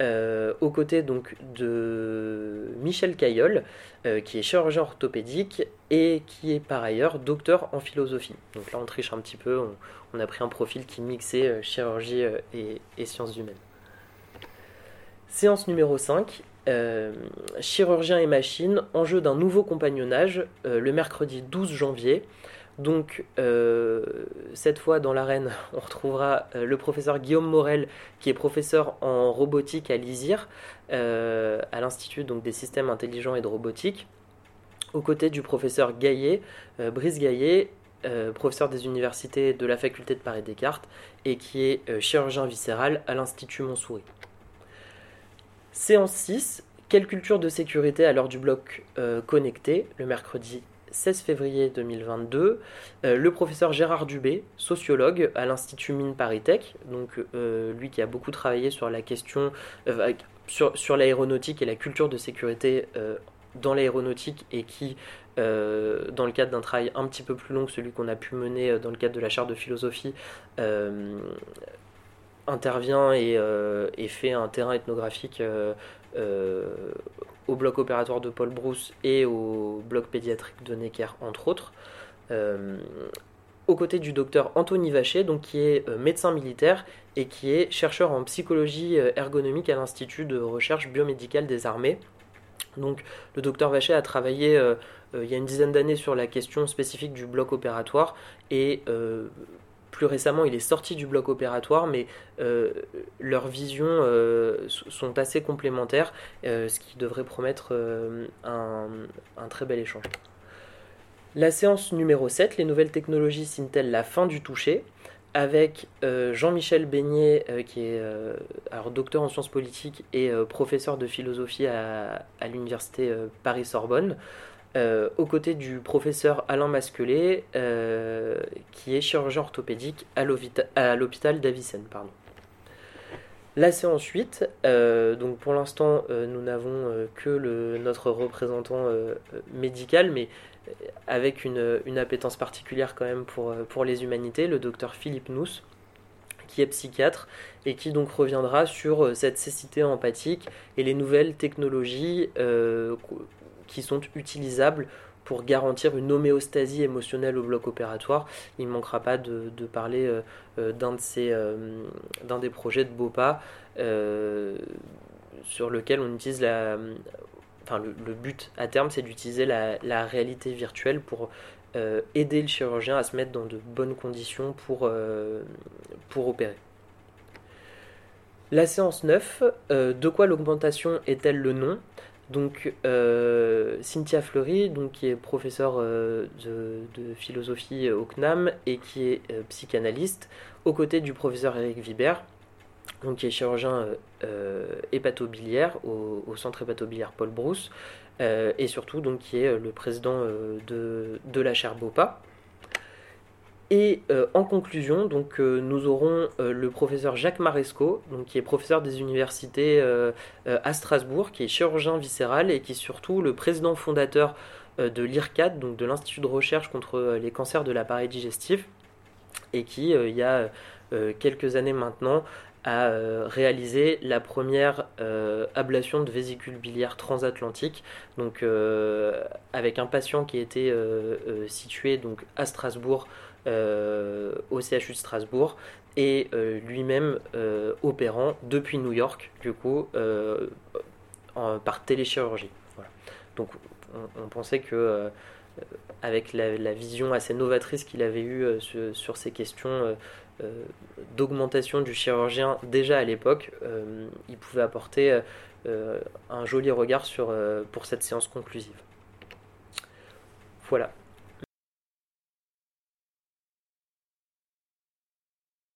[SPEAKER 2] euh, aux côtés donc de Michel Caillol, euh, qui est chirurgien orthopédique et qui est par ailleurs docteur en philosophie. Donc là on triche un petit peu, on, a pris un profil qui mixait euh, chirurgie et, et, sciences humaines. Séance numéro 5, chirurgien et machine, enjeu d'un nouveau compagnonnage, le mercredi 12 janvier. Donc, euh, cette fois dans l'arène, on retrouvera euh, le professeur Guillaume Morel, qui est professeur en robotique à l'ISIR, euh, à l'Institut des systèmes intelligents et de robotique, aux côtés du professeur Gaillet, Brice Gaillet, professeur des universités de la faculté de Paris-Descartes, et qui est chirurgien viscéral à l'Institut Montsouris. Séance 6, quelle culture de sécurité à l'heure du bloc connecté, le mercredi 16 février 2022, euh, le professeur Gérard Dubé, sociologue à l'Institut Mines Paris Tech, donc euh, lui qui a beaucoup travaillé sur la question, euh, sur, l'aéronautique et la culture de sécurité dans l'aéronautique et qui, dans le cadre d'un travail un petit peu plus long que celui qu'on a pu mener dans le cadre de la charte de philosophie, intervient et, fait un terrain ethnographique au bloc opératoire de Paul Brousse et au bloc pédiatrique de Necker, entre autres. aux côtés du docteur Anthony Vacher, donc, qui est médecin militaire et qui est chercheur en psychologie ergonomique à l'Institut de recherche biomédicale des armées. Donc le docteur Vacher a travaillé euh, euh, il y a une dizaine d'années sur la question spécifique du bloc opératoire et euh, plus récemment il est sorti du bloc opératoire mais leurs visions sont assez complémentaires ce qui devrait promettre un, très bel échange. La séance numéro 7, les nouvelles technologies signent-elles la fin du toucher? Avec euh, Jean-Michel Beignet, euh, qui est euh, docteur en sciences politiques et professeur de philosophie à, l'université Paris-Sorbonne, aux côtés du professeur Alain Masquelet, qui est chirurgien orthopédique à l'hôpital d'Avicenne. La séance 8, donc pour l'instant nous n'avons que le, notre représentant médical, mais avec une, appétence particulière quand même pour, les humanités, le docteur Philippe Nous, qui est psychiatre et qui donc reviendra sur euh, cette cécité empathique et les nouvelles technologies euh, qui sont utilisables pour garantir une homéostasie émotionnelle au bloc opératoire. Il ne manquera pas de, parler euh, d'un de d'un des projets de BOPA sur lequel on utilise la, le, but à terme, c'est d'utiliser la, réalité virtuelle pour euh, aider le chirurgien à se mettre dans de bonnes conditions pour, euh, pour opérer. La séance 9, euh, de quoi l'augmentation est-elle le nom? Donc Cynthia Fleury, donc, qui est professeure de, de, philosophie au CNAM et qui est psychanalyste, aux côtés du professeur Eric Vibert, donc qui est chirurgien euh, euh, hépatobiliaire au, centre hépatobiliaire Paul Brousse, euh, et surtout donc qui est le président de, de, la chaire BOPA. Et en conclusion, donc, nous aurons le professeur Jacques Maresco, donc, qui est professeur des universités à Strasbourg, qui est chirurgien viscéral et qui est surtout le président fondateur de l'IRCAD, donc de l'Institut de recherche contre les cancers de l'appareil digestif, et qui, il y a quelques années maintenant, a euh, réalisé la première euh, ablation de vésicule biliaire transatlantique, donc euh, avec un patient qui était situé donc à Strasbourg, au CHU de Strasbourg, et lui-même opérant depuis New York, du coup, par téléchirurgie. Donc on, pensait que avec la, vision assez novatrice qu'il avait eue sur, ces questions euh, d'augmentation du chirurgien déjà à l'époque, euh, il pouvait apporter euh, un joli regard sur, pour cette séance conclusive. Voilà.